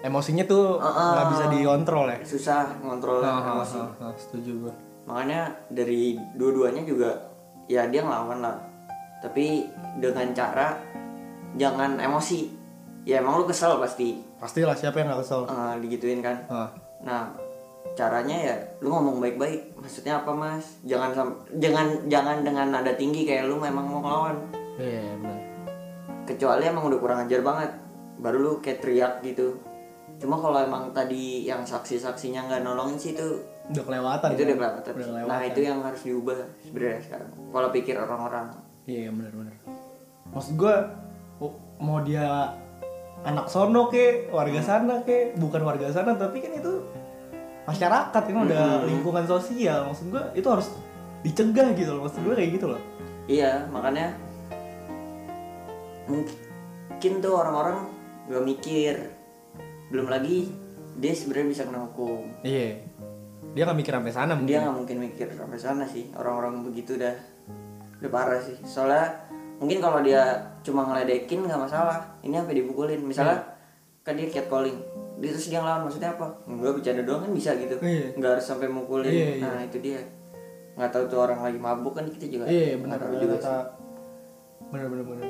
emosinya tuh nggak ah. bisa dikontrol ya? Susah ngontrol Ah, ah, emosi. ah, ah, setuju gue makanya dari dua-duanya juga ya dia ngelawan lah. Tapi dengan cara jangan emosi ya emang lu kesel pasti pastilah siapa yang nggak kesel eh, digituin kan ah. nah caranya ya lu ngomong baik-baik maksudnya apa mas jangan sam- jangan jangan dengan nada tinggi kayak lu memang mau ngelawan iya benar kecuali emang udah kurang ajar banget baru lu kayak teriak gitu cuma kalau emang tadi yang saksi-saksinya nggak nolongin sih itu udah kelewatan itu kan? udah kelewatan Udah sih. kelewatan. nah itu yang harus diubah sebenarnya sekarang kalau pikir orang-orang Iya benar benar. Maksud gue mau dia anak sono ke warga sana ke bukan warga sana tapi kan itu masyarakat ini udah lingkungan sosial. Maksud gue itu harus dicegah gitu loh maksud gue kayak gitu loh. Iya makanya mungkin tuh orang-orang gak mikir. Belum lagi dia sebenarnya bisa kena hukum. Iya. Dia nggak mikir sampai sana dia mungkin. nggak mungkin mikir sampai sana sih. Orang-orang begitu dah udah parah sih. Soalnya mungkin kalau dia cuma ngeledekin nggak masalah. Ini sampai dipukulin. Misalnya kan dia catcalling dia terus dia ngelawan maksudnya apa? Enggak bercanda doang kan bisa gitu. Iya. nggak harus sampai mukulin. Iya, iya. nah itu dia. Nggak tahu tuh orang lagi mabuk kan kita juga iya nggak benar tahu juga kata benar benar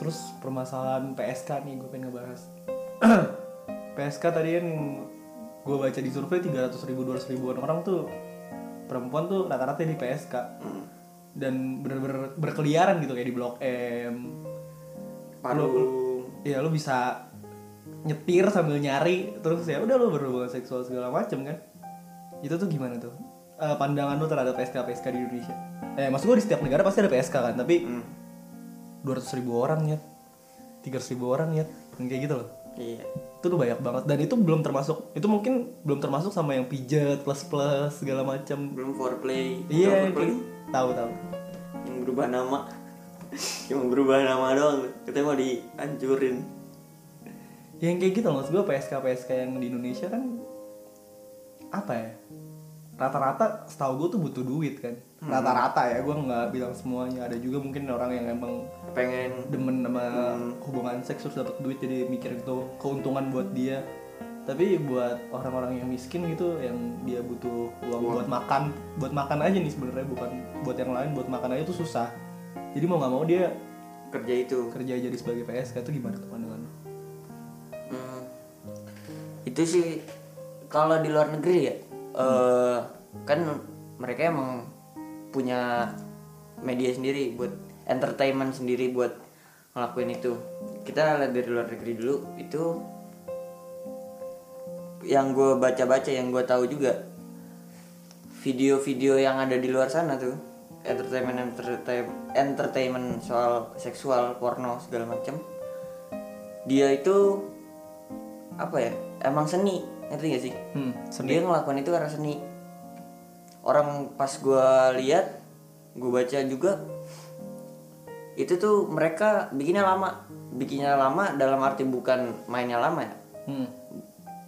terus permasalahan PSK nih gue pengen ngebahas. PSK tadi kan gue baca di survei 300 ribu 200 ribuan orang tuh perempuan tuh rata-rata di PSK Hmm. Dan bener-bener berkeliaran gitu kayak di blok M. Parung. ya lu bisa nyetir sambil nyari terus ya udah lu berhubungan seksual segala macem kan. Itu tuh gimana tuh? Eh, pandangan lu terhadap PSK PSK di Indonesia? Eh maksud gue di setiap negara pasti ada PSK kan tapi Hmm. 200 ribu orang ya 300 ribu orang ya kayak gitu loh. Iya. Itu tuh banyak banget. Dan itu belum termasuk itu mungkin belum termasuk sama yang pijat plus plus segala macam belum foreplay. Iya yang foreplay? Tahu tahu. Yang berubah nama. Cuma berubah nama doang. Katanya mau dihancurin. Ya, yang kayak gitu loh, maksud gue PSK PSK yang di Indonesia kan apa ya? Rata-rata setahu gue tuh butuh duit kan? Rata-rata ya gue nggak bilang semuanya. Ada juga mungkin orang yang emang pengen demen sama hubungan seks terus dapat duit jadi mikir itu keuntungan buat dia tapi buat orang-orang yang miskin gitu yang dia butuh uang buat makan buat makan aja nih sebenarnya bukan buat yang lain buat makan aja tuh susah jadi mau nggak mau dia kerja itu kerja jadi sebagai PSK itu gimana tuh pandangan? Hmm. itu sih kalau di luar negeri ya eh, kan mereka emang punya media sendiri buat entertainment sendiri buat ngelakuin itu kita lihat dari luar negeri dulu itu yang gue baca-baca yang gue tahu juga. Video-video yang ada di luar sana tuh entertainment entertainment, entertainment soal seksual porno segala macam dia itu apa ya emang seni ngerti gak sih? Hmm, dia ngelakuin itu karena seni. Orang pas gua lihat gue baca juga itu tuh mereka bikinnya lama. Bikinnya lama dalam arti bukan mainnya lama ya. Hmm.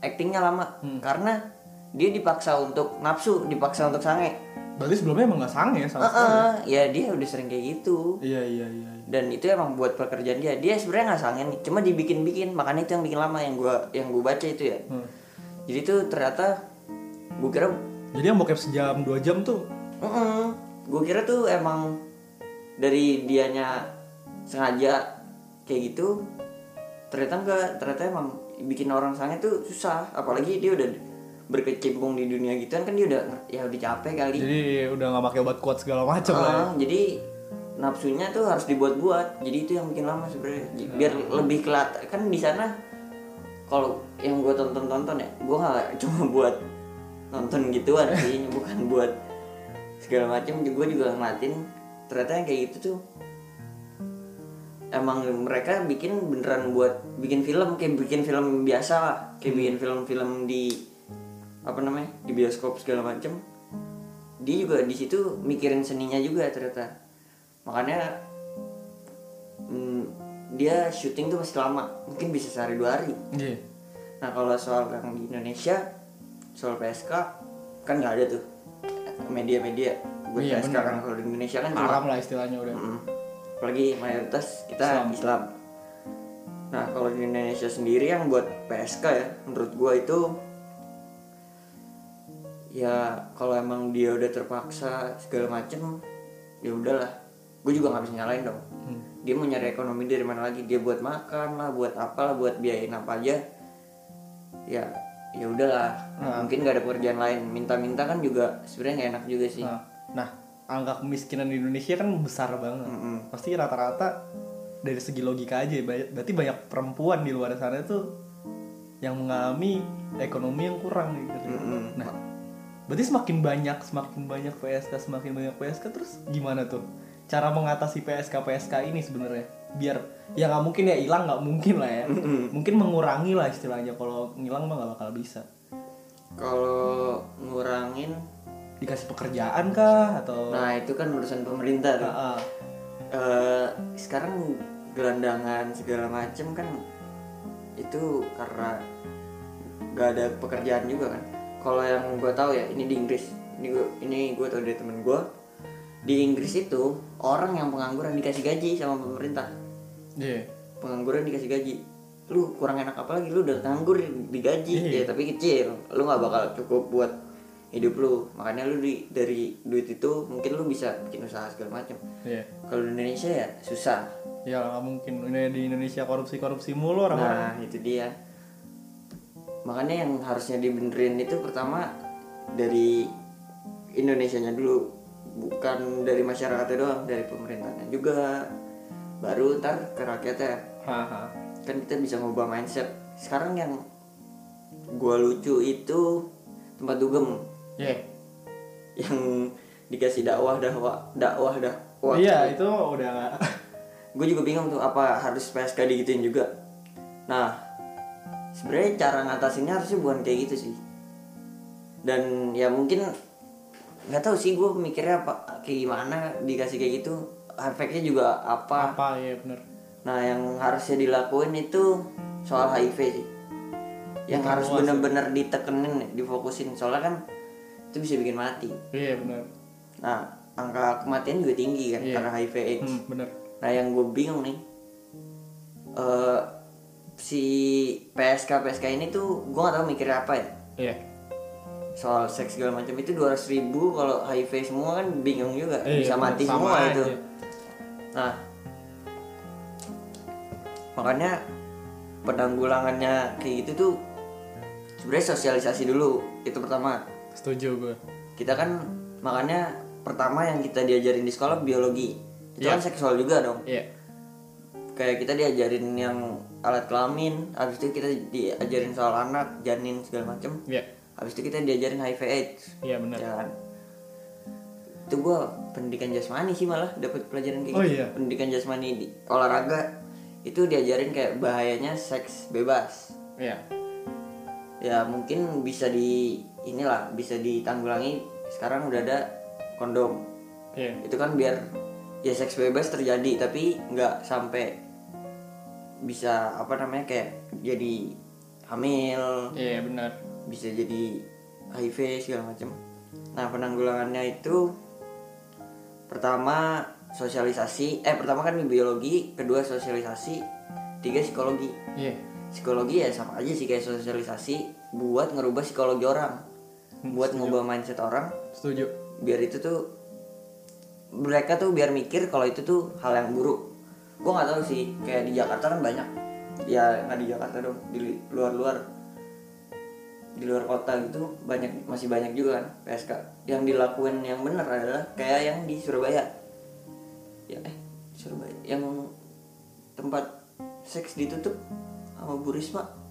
Actingnya lama karena dia dipaksa untuk nafsu dipaksa untuk sange Berarti sebelumnya emang gak sange ya sama sekali? Heeh, ya dia udah sering kayak gitu Iya iya iya. iya. dan itu emang buat pekerjaan dia dia sebenarnya nggak sange nih cuma dibikin-bikin makanya itu yang bikin lama yang gua yang gua baca itu ya Hmm. jadi tuh ternyata gue kira Jadi yang bokep sejam dua jam tuh gue kira tuh emang dari dianya sengaja kayak gitu ternyata enggak ternyata emang bikin orang sange tuh susah. Apalagi dia udah berkecimpung di dunia gitu kan dia udah ya udah capek kali. Jadi udah nggak pakai obat kuat segala macam lah. ya. Ah, jadi nafsunya tuh harus dibuat-buat. Jadi itu yang bikin lama sebenarnya. Biar lebih kelihatan kan di sana kalau yang gue tonton-tonton ya gue nggak cuma buat nonton gituan sih bukan buat segala macam gue juga ngeliatin ternyata yang kayak gitu tuh emang mereka bikin beneran buat bikin film kayak bikin film biasa lah kayak bikin film-film di apa namanya di bioskop segala macam dia juga di situ mikirin seninya juga ternyata makanya mm, dia syuting tuh masih lama mungkin bisa sehari dua hari Iya. nah kalau soal yang di Indonesia soal PSK kan nggak ada tuh media-media buat Iya, PSK bener. kan kalau di Indonesia kan Haram lah istilahnya udah. Mm. Apalagi mayoritas kita Islam. Islam. Nah kalau di Indonesia sendiri yang buat PSK ya, menurut gua itu ya kalau emang dia udah terpaksa segala macem ya udahlah, gue juga nggak bisa nyalain dong. Hmm. Dia mau nyari ekonomi dari mana lagi? Dia buat makan lah, buat apa lah, buat biayain apa aja. Ya ya udahlah, Nah. mungkin gak ada pekerjaan lain. Minta-minta kan juga sebenarnya enak juga sih. Nah, nah, angka kemiskinan di Indonesia kan besar banget. Mm-mm. Pasti rata-rata dari segi logika aja, berarti banyak perempuan di luar sana tuh yang mengalami ekonomi yang kurang gitu. Mm-mm. Nah, berarti semakin banyak, semakin banyak PSK, semakin banyak PSK terus gimana tuh? Cara mengatasi PSK PSK ini sebenarnya biar ya nggak mungkin ya hilang nggak mungkin lah ya mungkin mengurangi lah istilahnya kalau ngilang mah nggak bakal bisa Kalau ngurangin dikasih pekerjaan kah atau Nah itu kan urusan pemerintah tuh. Ah, ah. Eh, sekarang gelandangan segala macem kan itu karena gak ada pekerjaan juga kan. Kalau yang gue tahu ya ini di Inggris. Ini gue ini gue tahu dari temen gue. Di Inggris itu orang yang pengangguran dikasih gaji sama pemerintah. Iya. Pengangguran dikasih gaji. Lu kurang enak apa lagi? Lu udah nganggur digaji Iya. ya tapi kecil. Lu nggak bakal cukup buat hidup lu. Makanya lu di, dari duit itu mungkin lu bisa bikin usaha segala macam. Iya. Kalau di Indonesia ya susah. Ya nggak mungkin. Ini di Indonesia korupsi-korupsi mulu orang-orang. Nah itu dia. Makanya yang harusnya dibenerin itu pertama dari Indonesianya dulu, bukan dari masyarakatnya doang, dari pemerintahnya juga. Baru ntar ke rakyatnya. Haha. Kan kita bisa ngubah mindset. Sekarang yang gua lucu itu tempat dugem Iya. yang dikasih dakwah dakwah dakwah dakwah. Iya, itu udah gue juga bingung tuh apa harus PSK digituin juga nah sebenarnya cara ngatasinnya harusnya bukan kayak gitu sih dan ya mungkin nggak tahu sih gue mikirnya apa kayak gimana dikasih kayak gitu efeknya juga apa Apa ya bener. nah yang harusnya dilakuin itu soal HIV sih yang harus Evaluasi. bener-bener ditekenin difokusin soalnya kan itu bisa bikin mati Iya bener. nah angka kematian juga tinggi kan Iya. karena HIV AIDS Hmm, bener. Nah yang gue bingung nih eh si PSK PSK ini tuh gue gak tahu mikirnya apa ya Iya. soal seks segala macam itu 200 ribu kalau HIV semua kan bingung juga Iya, bisa mati sama semua aja. itu nah makanya penanggulangannya kayak gitu tuh sebenarnya sosialisasi dulu itu pertama Setuju gue. kita kan makanya pertama yang kita diajarin di sekolah biologi itu Iya. kan seksual juga dong Iya. kayak kita diajarin yang alat kelamin habis itu kita diajarin soal anak janin segala macem Iya. habis itu kita diajarin HIV AIDS Iya bener. ya kan itu gua pendidikan jasmani sih malah dapat pelajaran kayak Oh, gitu iya. pendidikan jasmani di olahraga itu diajarin kayak bahayanya seks bebas Iya. ya mungkin bisa di inilah bisa ditanggulangi. Sekarang udah ada kondom. Iya. itu kan biar ya seks bebas terjadi tapi nggak sampai bisa apa namanya kayak jadi hamil. Iya bener. bisa jadi HIV segala macam. Nah penanggulangannya itu pertama sosialisasi. Eh pertama kan biologi kedua sosialisasi tiga psikologi. Iya. psikologi ya sama aja sih kayak sosialisasi buat ngerubah psikologi orang buat ngubah mindset orang. Setuju. Biar itu tuh mereka tuh biar mikir kalau itu tuh hal yang buruk. Gue nggak tahu sih kayak di Jakarta kan banyak. Ya nggak di Jakarta dong di luar-luar. Di luar kota gitu banyak masih banyak juga kan PSK yang dilakuin yang benar adalah kayak yang di Surabaya. Ya eh Surabaya yang tempat seks ditutup sama Bu Risma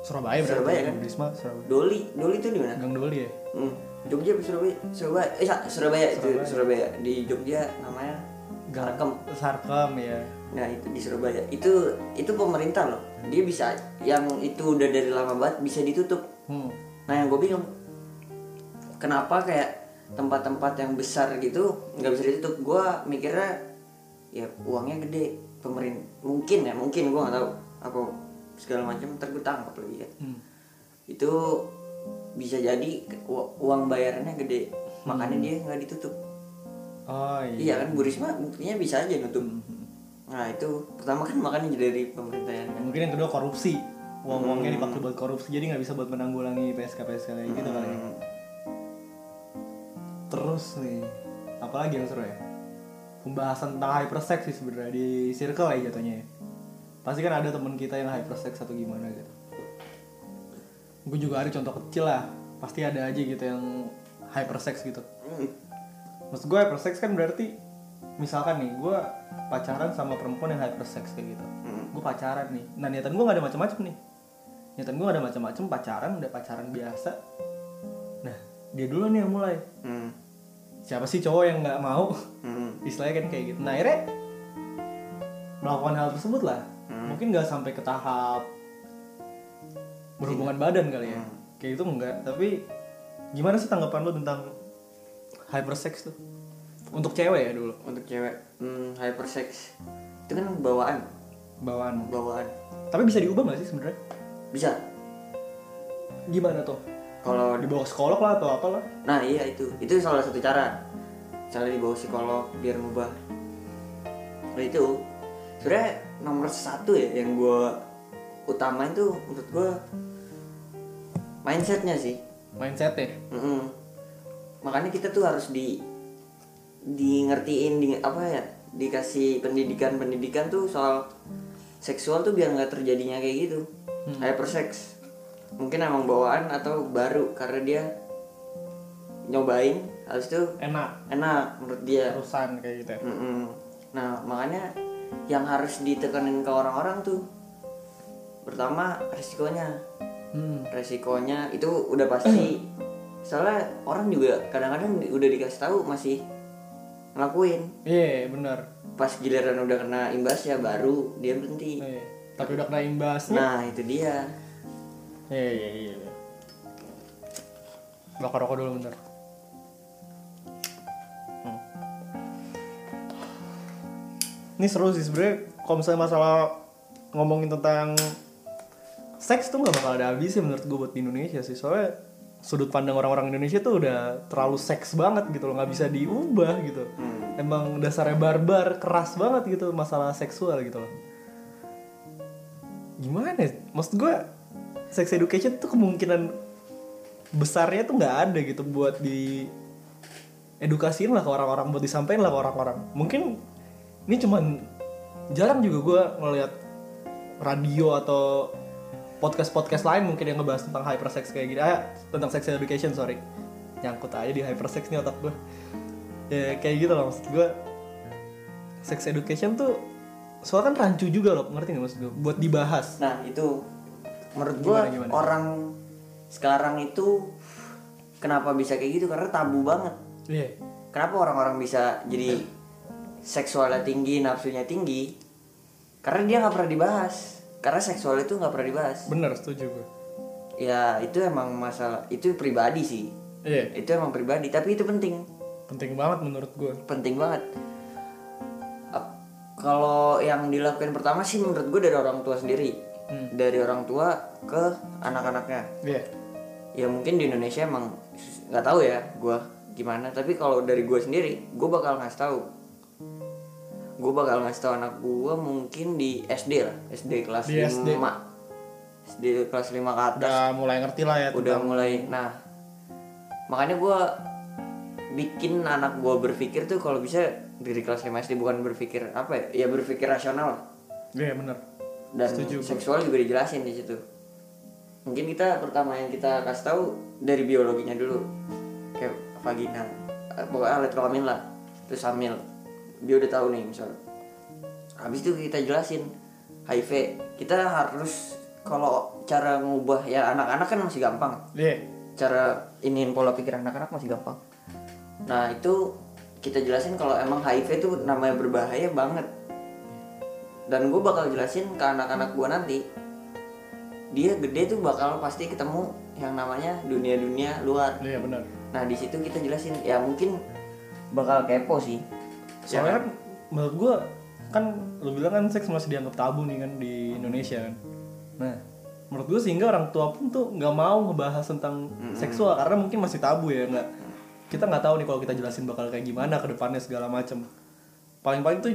Surabaya berarti Surabaya kan? Risma Surabaya Doli Doli itu di mana Gang Doli ya Hmm. Jogja Surabaya? Surabaya. Eh Sa- Surabaya, itu Surabaya. Di Jogja namanya Sarkem. Sarkem ya Nah, itu di Surabaya. Itu itu pemerintah loh. Dia bisa yang itu udah dari lama banget bisa ditutup. hmm. Nah, yang gue bingung kenapa kayak tempat-tempat yang besar gitu nggak bisa ditutup. Gue mikirnya ya uangnya gede pemerintah mungkin ya mungkin gue nggak tahu apa segala macam ntar gue tangkap lagi kan. Hmm. itu bisa jadi uang bayarannya gede makanya dia nggak ditutup. Oh iya. Iya kan Bu Risma buktinya bisa aja nutup. Nah itu pertama kan makanya dari pemerintahan kan. Mungkin yang kedua korupsi. Uang uangnya dipakai buat korupsi jadi nggak bisa buat menanggulangi PSK PSK kayak gitu kali ya. Hmm, terus nih apalagi yang seru ya? Pembahasan tentang hypersex sih sebenarnya di circle ya jatuhnya ya. Pasti kan ada teman kita yang hypersex atau gimana gitu. Gue juga ada contoh kecil lah. Pasti ada aja gitu yang hypersex gitu. Hmm, maksud gue hypersex kan berarti misalkan nih gue pacaran sama perempuan yang hypersex kayak gitu. Hmm, gue pacaran nih. Nah niatan gue gak ada macam-macam nih. Niatan gue gak ada macam-macam pacaran udah pacaran biasa. Nah dia dulu nih yang mulai. Hmm, siapa sih cowok yang nggak mau? Hmm, istilahnya kan kayak gitu. Nah akhirnya melakukan hal tersebut lah. Mungkin nggak sampai ke tahap berhubungan badan kali ya. Hmm. kayak itu enggak. Tapi gimana sih tanggapan lo tentang hypersex tuh? Untuk cewek ya dulu. Untuk cewek hmm, hypersex itu kan bawaan. Bawaan. Bawaan. Tapi bisa diubah nggak sih sebenarnya? Bisa. Gimana tuh? Kalau dibawa psikolog lah atau apalah nah iya itu. Itu salah satu cara. Cara dibawa psikolog biar ngubah. Nah itu. Sebenarnya nomor satu ya yang gue utamain tuh menurut gue mindsetnya sih. Mindset ya? Mm-mm. makanya kita tuh harus di di ngertiin di apa ya dikasih pendidikan pendidikan tuh soal seksual tuh biar nggak terjadinya kayak gitu. Hypersex. Mungkin emang bawaan atau baru karena dia nyobain habis itu enak. enak menurut dia. Terusan kayak gitu ya? Mm-mm. nah makanya yang harus ditekanin ke orang-orang tuh. Pertama resikonya. Hmm. resikonya itu udah pasti. Soalnya orang juga kadang-kadang udah dikasih tahu masih ngelakuin. Iya benar. Pas giliran udah kena imbasnya baru dia berhenti. Iya. tapi udah kena imbasnya nah itu dia. Iya iya iya iya. bakar rokok dulu bentar ini seru sih sebenarnya kalau misalnya masalah ngomongin tentang seks tuh nggak bakal ada habisnya menurut gue buat di Indonesia sih soalnya sudut pandang orang-orang Indonesia tuh udah terlalu seks banget gitu loh nggak bisa diubah gitu Hmm. emang dasarnya barbar keras banget gitu masalah seksual gitu loh gimana ya? maksud gue sex education tuh kemungkinan besarnya tuh nggak ada gitu buat di edukasiin lah ke orang-orang buat disampaikan lah ke orang-orang mungkin ini cuman jarang juga gue ngeliat radio atau podcast-podcast lain mungkin yang ngebahas tentang hypersex kayak gini. Ah tentang sex education sorry. Nyangkut aja di hypersex nih otak gue ya kayak gitu loh maksud gue sex education tuh soalnya kan rancu juga loh ngerti nggak maksud gue buat dibahas. Nah itu. Menurut gimana? orang sekarang itu kenapa bisa kayak gitu? Karena tabu banget. Iya. Kenapa orang-orang bisa jadi seksualnya tinggi nafsunya tinggi karena dia nggak pernah dibahas. Karena seksual itu nggak pernah dibahas. Bener setuju gue ya itu emang masalah itu pribadi sih. Iya. Itu emang pribadi tapi itu penting. Penting banget menurut gue penting banget. Kalau yang dilakukan pertama sih menurut gue dari orang tua sendiri. Hmm. dari orang tua ke anak-anaknya. Iya. Ya mungkin di Indonesia emang nggak tahu ya gue gimana tapi kalau dari gue sendiri gue bakal ngasih tahu gue bakal ngasih tahu anak gue mungkin di SD lah SD kelas Di 5 SD. SD kelas 5 ke atas. Udah mulai ngerti lah ya udah tentang- mulai nah. Makanya gue bikin anak gue berpikir tuh kalau bisa dari kelas 5 SD bukan berpikir apa ya? Ya berpikir rasional. Iya bener. Dan Setuju, seksual juga dijelasin di situ. Mungkin kita pertama yang kita kasih tahu dari biologinya dulu. Kayak vagina eh, pokoknya alat kelamin lah terus hamil dia udah tahu nih misal. Habis itu kita jelasin HIV kita harus kalau cara ngubah ya anak-anak kan masih gampang. Iya. Cara iniin pola pikir anak-anak masih gampang. Nah itu kita jelasin kalau emang HIV itu namanya berbahaya banget. Dan gue bakal jelasin ke anak-anak gue nanti. Dia gede tuh bakal pasti ketemu yang namanya dunia-dunia luar. Iya bener nah di situ kita jelasin. Ya mungkin bakal kepo sih soalnya kan? menurut gue kan lu bilang kan seks masih dianggap tabu nih kan di Indonesia kan. Nah menurut gue sehingga orang tua pun tuh nggak mau ngebahas tentang seksual karena mungkin masih tabu ya nggak kita nggak tahu nih kalau kita jelasin bakal kayak gimana ke depannya segala macem. Paling-paling tuh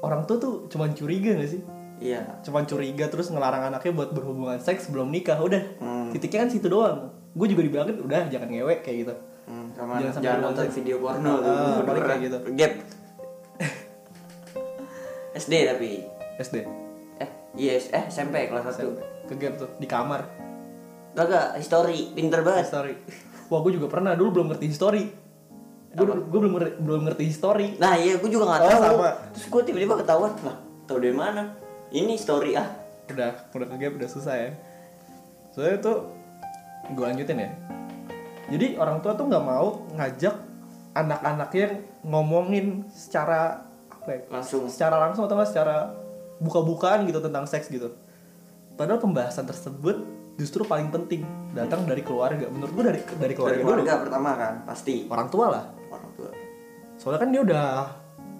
orang tua tuh cuman curiga gak sih? Iya. Cuman curiga terus ngelarang anaknya buat berhubungan seks sebelum nikah udah. Hmm. titiknya kan situ doang. Gue juga dibilangin udah jangan ngewek kayak gitu. Hmm, sama Jangan sampai jangan nonton. video porno. Ah, tuh kayak gitu. gap SD tapi. SD eh yes eh SMP kelas 1 ke gap tuh di kamar. Gak, history, pinter banget. history. Wah gue juga pernah dulu belum ngerti history. Gue gue belum belum ngerti history. Nah iya, gue juga gak Oh, tahu. sama. Terus gue tiba-tiba ketahuan, lah, tahu dari mana? Ini story ah. udah udah ke gap udah susah ya. Soalnya tuh gue lanjutin ya. Jadi orang tua tuh nggak mau ngajak anak-anaknya ngomongin secara ya Langsung. secara langsung atau secara buka-bukaan gitu tentang seks gitu. Padahal pembahasan tersebut justru paling penting datang dari keluarga. Menurut gue dari dari keluarga, Dari dulu. keluarga pertama kan, pasti. orang tua lah. Orang tua. soalnya kan dia udah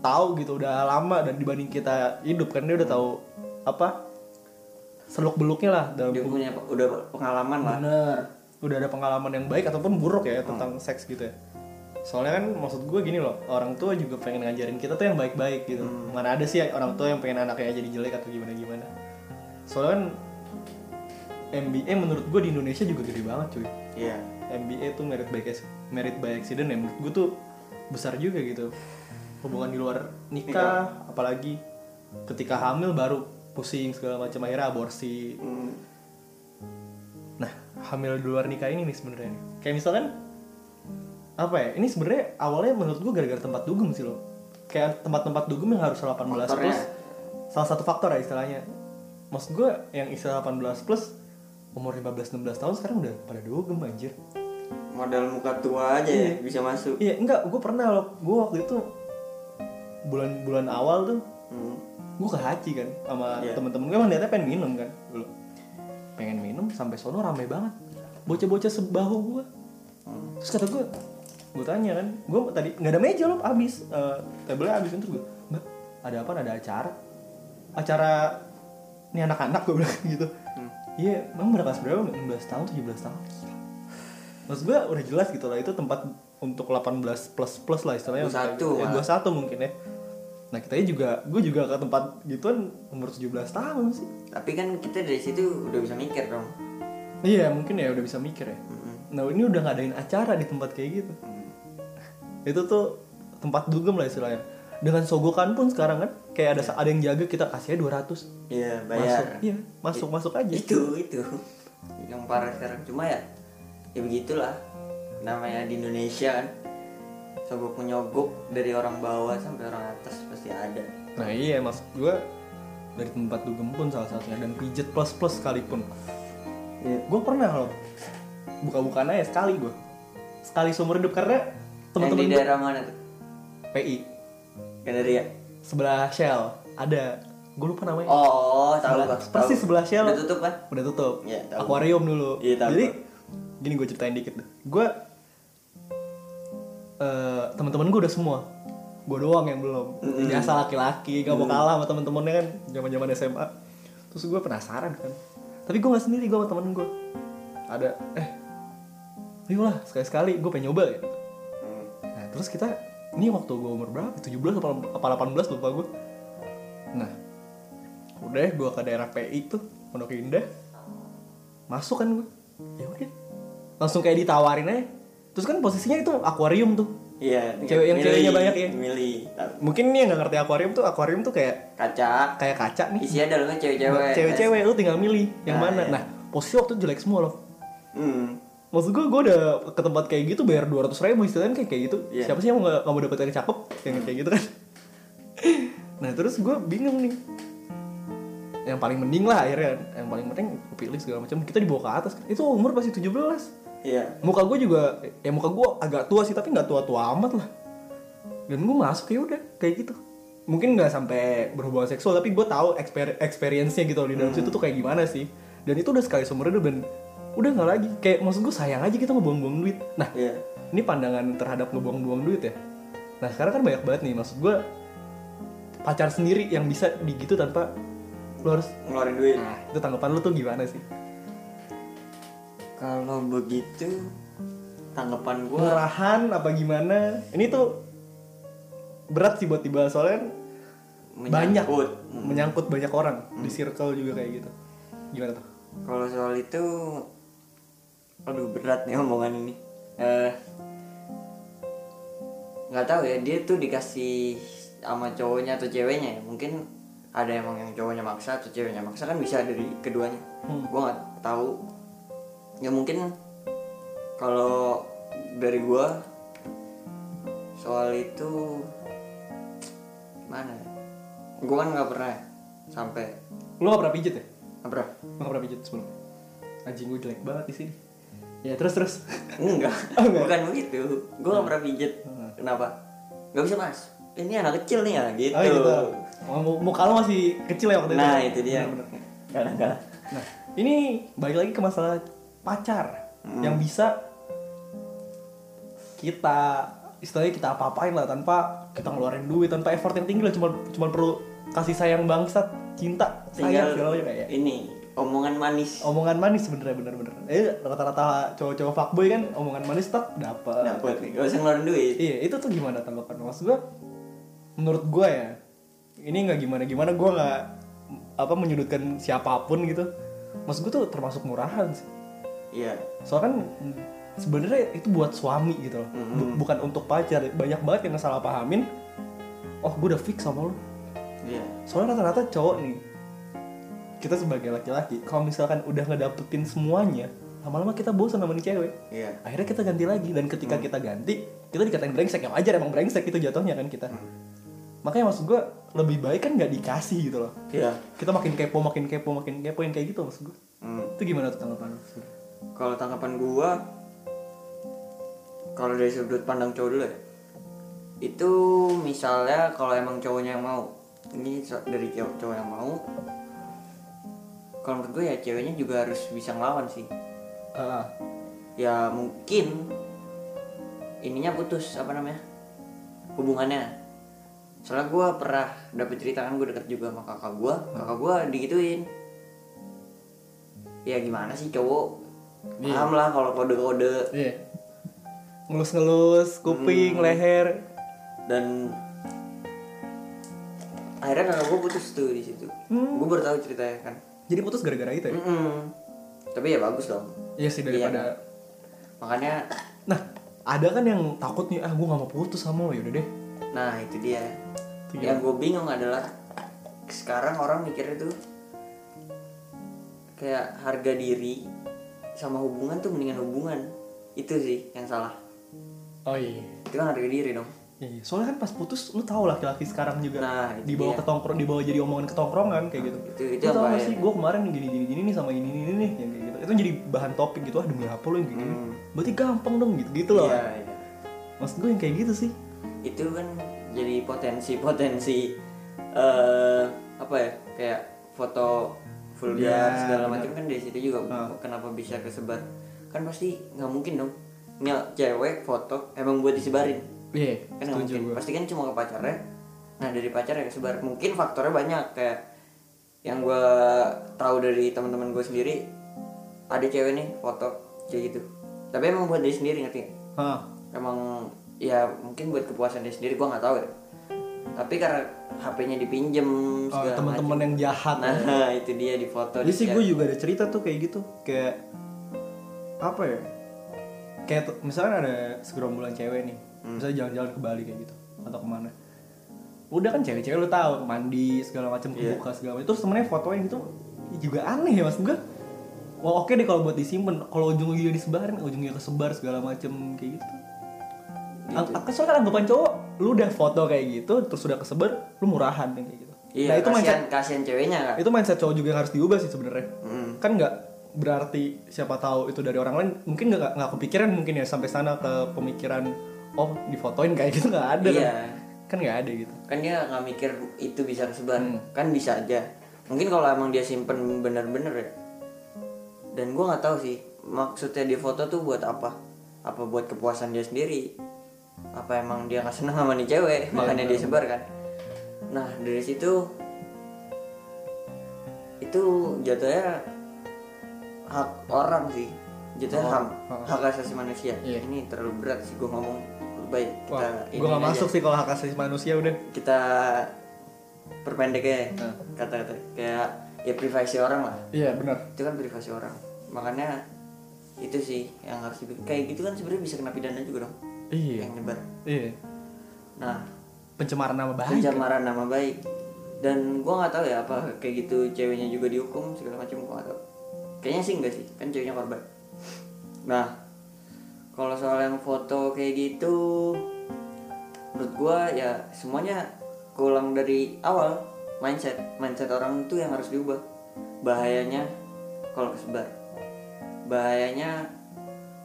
tahu gitu udah lama dan dibanding kita hidup kan dia udah tahu apa seluk beluknya lah dalam Dia punya udah pengalaman lah. bener. Udah ada pengalaman yang baik ataupun buruk ya tentang seks gitu ya soalnya kan maksud gue gini loh orang tua juga pengen ngajarin kita tuh yang baik-baik gitu. Mana ada sih orang tua yang pengen anaknya jadi jelek atau gimana gimana? Soalnya kan MBA menurut gue di Indonesia juga gede banget cuy. Iya. MBA tuh merit by merit by accident ya. Menurut gue tuh besar juga gitu. Hubungan di luar nikah apalagi ketika hamil baru pusing segala macam akhirnya aborsi. Hmm. nah hamil di luar nikah ini nih sebenarnya kayak misalkan apa ya ini sebenarnya awalnya menurut gue gara-gara tempat dugem sih loh kayak tempat-tempat dugem yang harus 18 Faktornya. plus salah satu faktor ya istilahnya maksud gue yang istilah 18 plus umur 15-16 tahun sekarang udah pada dugem anjir Modal muka tua aja ya, bisa masuk. Iya, enggak, gue pernah loh. Gue waktu itu bulan-bulan awal tuh Hmm. gue ke Haji kan sama Iya. temen-temen gue emang niatnya pengen minum kan dulu. Pengen minum sampai sono rame banget. Bocah-bocah sebahu gue. Hmm. Terus kata gue, gue tanya kan, gue tadi nggak ada meja loh, abis, Eh tabelnya abis terus gue, mbak, ada apa? Ada acara? Acara ini anak-anak gue bilang gitu. Hmm. Iya, emang berapa berapa? 16 tahun, 17 tahun. Maksud gue udah jelas gitu lah itu tempat untuk 18 plus plus lah istilahnya. 21 ya, malah. 21 mungkin ya. Nah kita juga, gue juga ke tempat gituan umur 17 tahun sih. Tapi kan kita dari situ udah bisa mikir dong. Iya mungkin ya udah bisa mikir ya. Hmm. Nah ini udah ngadain acara di tempat kayak gitu. Hmm. Itu tuh tempat dugem lah istilahnya. Dengan sogokan pun sekarang kan kayak ada ada yang jaga kita kasihnya 200 Iya, masuk. bayar. Iya masuk masuk aja. Itu itu. Yang parah sekarang cuma ya ya begitulah. Namanya di Indonesia kan. Sogok menyogok dari orang bawah sampai orang atas pasti ada. Nah iya maksud gue dari tempat dugem pun salah satunya dan pijet plus plus sekalipun. Gue pernah loh buka-bukaan aja sekali gue sekali seumur hidup karena Di teman-teman gue daerah mana tuh? PI Gandaria. sebelah Shell ada gue lupa namanya Oh, tahu Sebelah- Bang. persis Tahu. sebelah Shell Udah tutup kan? udah tutup Iya, tahu. akuarium dulu Iya, tahu, jadi tahu. gini gue ceritain dikit deh gue eh teman-teman gue udah semua gue doang yang belum biasa laki-laki gak mau kalah sama temen-temennya kan zaman zaman SMA terus gue penasaran kan tapi gue nggak sendiri gue sama temen gue ada eh ayolah sekali-sekali gue pengen nyoba ya. Nah, terus kita ini waktu gue umur berapa? 17 apa, apa 18 lupa gue. Nah, udah gue ke daerah PI tuh, Pondok Indah. Masuk kan gue. Ya udah. Langsung kayak ditawarin aja. terus kan posisinya itu akuarium tuh iya Cewek yang ceweknya banyak ya? milih mungkin nih yang nggak ngerti akuarium tuh akuarium tuh kayak kaca kayak kaca nih isinya dalamnya cewek-cewek cewek-cewek lu tinggal milih yang Nah, mana iya. nah posisi waktu itu jelek semua loh hmm. Maksud gue gue udah ke tempat kayak gitu bayar dua ratus ribu istilahnya kayak kayak gitu. Iya. siapa sih yang mau nggak mau dapet yang cakep yang kayak gitu kan? Nah terus gue bingung nih. Yang paling mending lah akhirnya yang paling penting gue pilih segala macam. Kita dibawa ke atas kan? Itu umur pasti 17 iya. Muka gue juga ya muka gue agak tua sih tapi nggak tua-tua amat lah. Dan gue masuk ya udah kayak gitu. Mungkin nggak sampai berhubungan seksual tapi gue tahu exper experience-nya gitu loh di dalam situ tuh kayak gimana sih. Dan itu udah sekali seumur hidup dan udah nggak lagi. Kayak maksud gue sayang aja kita ngebuang-buang duit. Nah iya. ini pandangan terhadap ngebuang-buang duit ya. Nah sekarang kan banyak banget nih maksud gue pacar sendiri yang bisa digitu tanpa lu harus ngeluarin duit. Nah itu tanggapan lu tuh gimana sih? Kalau begitu tanggapan gue murahan apa gimana? Ini tuh berat sih buat dibahas soalnya kan banyak menyangkut. menyangkut banyak orang di circle juga kayak gitu. Gimana tuh? Kalau soal itu, aduh berat nih omongan ini. Eh, nggak tahu ya dia tuh dikasih sama cowoknya atau ceweknya ya. Mungkin ada emang yang cowoknya maksa atau ceweknya maksa kan bisa dari keduanya. Hmm. Gua nggak tahu. Ya mungkin kalau dari gua soal itu gimana ya? Gua kan nggak pernah sampai lu gak pernah pijet ya nggak pernah. lu gak pernah pijet sebelum anjing gue jelek banget di sini ya terus terus Enggak, Oh, enggak? bukan begitu. Gue gak pernah pijet. Hmm. Kenapa? Gak bisa mas. Ini anak kecil nih ya, gitu. oh gitu Mu- muka lu masih kecil ya waktu itu Nah itu dia. Enggak, enggak. Nah, ini balik lagi ke masalah pacar Hmm. yang bisa kita istilahnya kita apa-apain lah tanpa kita ngeluarin duit tanpa effort yang tinggi lah cuma cuma perlu kasih sayang bangsat cinta sayang Tinggal segala macam kayak ini omongan manis. omongan manis sebenarnya bener-bener eh rata-rata cowok-cowok fuckboy kan omongan manis tak dapat Dapet nih, gak usah ngeluarin duit. iya itu tuh gimana tanggapan? Maksud gua menurut gua ya ini nggak gimana gimana gua nggak apa menyudutkan siapa pun gitu. Maksud gua tuh termasuk murahan sih. Iya. soalnya kan sebenarnya itu buat suami gitu loh. Bu- bukan untuk pacar. Banyak banget yang salah pahamin. Oh gue udah fix sama lu. Iya. soalnya rata-rata cowok nih kita sebagai laki-laki kalau misalkan udah ngedapetin semuanya lama-lama kita bosan sama nih cewek Iya. akhirnya kita ganti lagi dan ketika kita ganti kita dikatain brengsek yang wajar emang brengsek itu jatuhnya kan kita makanya maksud gue lebih baik kan nggak dikasih gitu loh Iya. kita makin kepo makin kepo makin kepo yang kayak gitu maksud gue Hmm. itu gimana tuh tanggapan? Kalau tanggapan gua kalau dari sudut pandang cowok dulu ya. Itu misalnya kalau emang cowoknya yang mau. Ini dari cowok, cowok yang mau. Kalau menurut gue ya ceweknya juga harus bisa ngelawan sih. Ah, ya mungkin ininya putus apa namanya hubungannya. Soalnya gue pernah dapet cerita kan gue deket juga sama kakak gue kakak gue digituin. Ya gimana sih cowok? Iya. paham lah kalau kode-kode. Iya. Ngelus-ngelus kuping leher. Dan akhirnya kakak gue putus tuh di situ. Gue baru tahu ceritanya kan jadi putus gara-gara itu ya? Mm-mm. tapi ya bagus dong. Iya sih daripada makanya nah ada kan yang takut nih ah gue gak mau putus sama lo. Yaudah deh. Nah itu dia. Itu Yang gue bingung adalah Sekarang orang mikirnya tuh Kayak harga diri Sama hubungan tuh mendingan hubungan. Itu sih yang salah. Oh iya. Itu kan harga diri dong Iya, soalnya kan pas putus lu tau laki-laki sekarang juga Nah, dibawa dia. ke tongkrong, dibawa jadi omongan ketongkrongan kayak gitu. Itu- itu lu tau gak ya? sih, gue kemarin gini gini gini nih sama ini ini nih yang kayak gitu. Itu jadi bahan topik gitu ah demi apa lu yang gini. Hmm. Berarti gampang dong gitu gitu loh. Iya iya Maksud gue yang kayak gitu sih. Itu kan jadi potensi-potensi eh apa ya Kayak foto vulgar Iya, segala macam kan dari situ juga Ah. kenapa bisa kesebar kan pasti nggak mungkin dong Nge- cewek foto emang buat disebarin Iya, kan nggak setuju mungkin gue. pasti kan cuma ke pacarnya nah dari pacar ya kesebar mungkin faktornya banyak kayak yang gue tahu dari teman-teman gue sendiri ada cewek nih foto kayak gitu tapi emang buat dia sendiri ngerti? Hah. emang ya mungkin buat kepuasan dia sendiri gue nggak tahu ya tapi karena HP-nya dipinjem Oh, teman-teman yang jahat. nah itu dia di foto Jadi di sih gue juga ada cerita tuh kayak gitu, kayak apa ya? kayak misalkan ada segerombolan cewek nih misalnya jalan-jalan ke Bali kayak gitu atau ke mana udah kan cewek-cewek lu tahu mandi segala macam Iya. kebuka segala macam terus temennya fotoin gitu juga aneh ya mas gue Wah oke deh kalau buat disimpan, kalau ujung-ujungnya disebarin, ujungnya kesebar segala macem kayak gitu. Ang- Kesel kan anggapan cowok, lu udah foto kayak gitu, terus udah kesebar, lu murahan kayak gitu. Iya, nah itu mindset, kasihan, kasihan ceweknya kan. itu mindset cowok juga yang harus diubah sih sebenarnya. Hmm. Kan nggak berarti siapa tahu itu dari orang lain, mungkin nggak nggak kepikiran mungkin ya sampai sana ke pemikiran, oh difotoin kayak gitu nggak ada Iya. kan? Kan nggak ada gitu. Kan dia nggak mikir itu bisa kesebar. Hmm. Kan bisa aja. Mungkin kalau emang dia simpen bener-bener ya. Dan gua nggak tahu sih maksudnya dia foto tuh buat apa? Apa buat kepuasan dia sendiri? Apa emang dia nggak senang sama nih cewek, makanya dia sebar kan? Nah dari situ itu jatuhnya hak orang sih jatuhnya ham hak asasi manusia Iya. ini terlalu berat sih gue ngomong baik kita Wah, nggak aja. masuk sih kalau hak asasi manusia udah. kita perpendek ya Nah. kata-kata kayak ya privasi orang lah Iya benar. itu kan privasi orang makanya itu sih yang harus dibikin kayak gitu kan sebenarnya bisa kena pidana juga dong Iya. yang nyebar Iya. nah Pencemaran nama baik. pencemaran nama baik dan gua nggak tahu ya apa kayak gitu ceweknya juga dihukum segala macam gua nggak tahu kayaknya sih enggak sih kan ceweknya korban nah kalau soal yang foto kayak gitu menurut gua ya semuanya kurang dari awal mindset. Mindset orang itu yang harus diubah. Bahayanya kalau kesebar. Bahayanya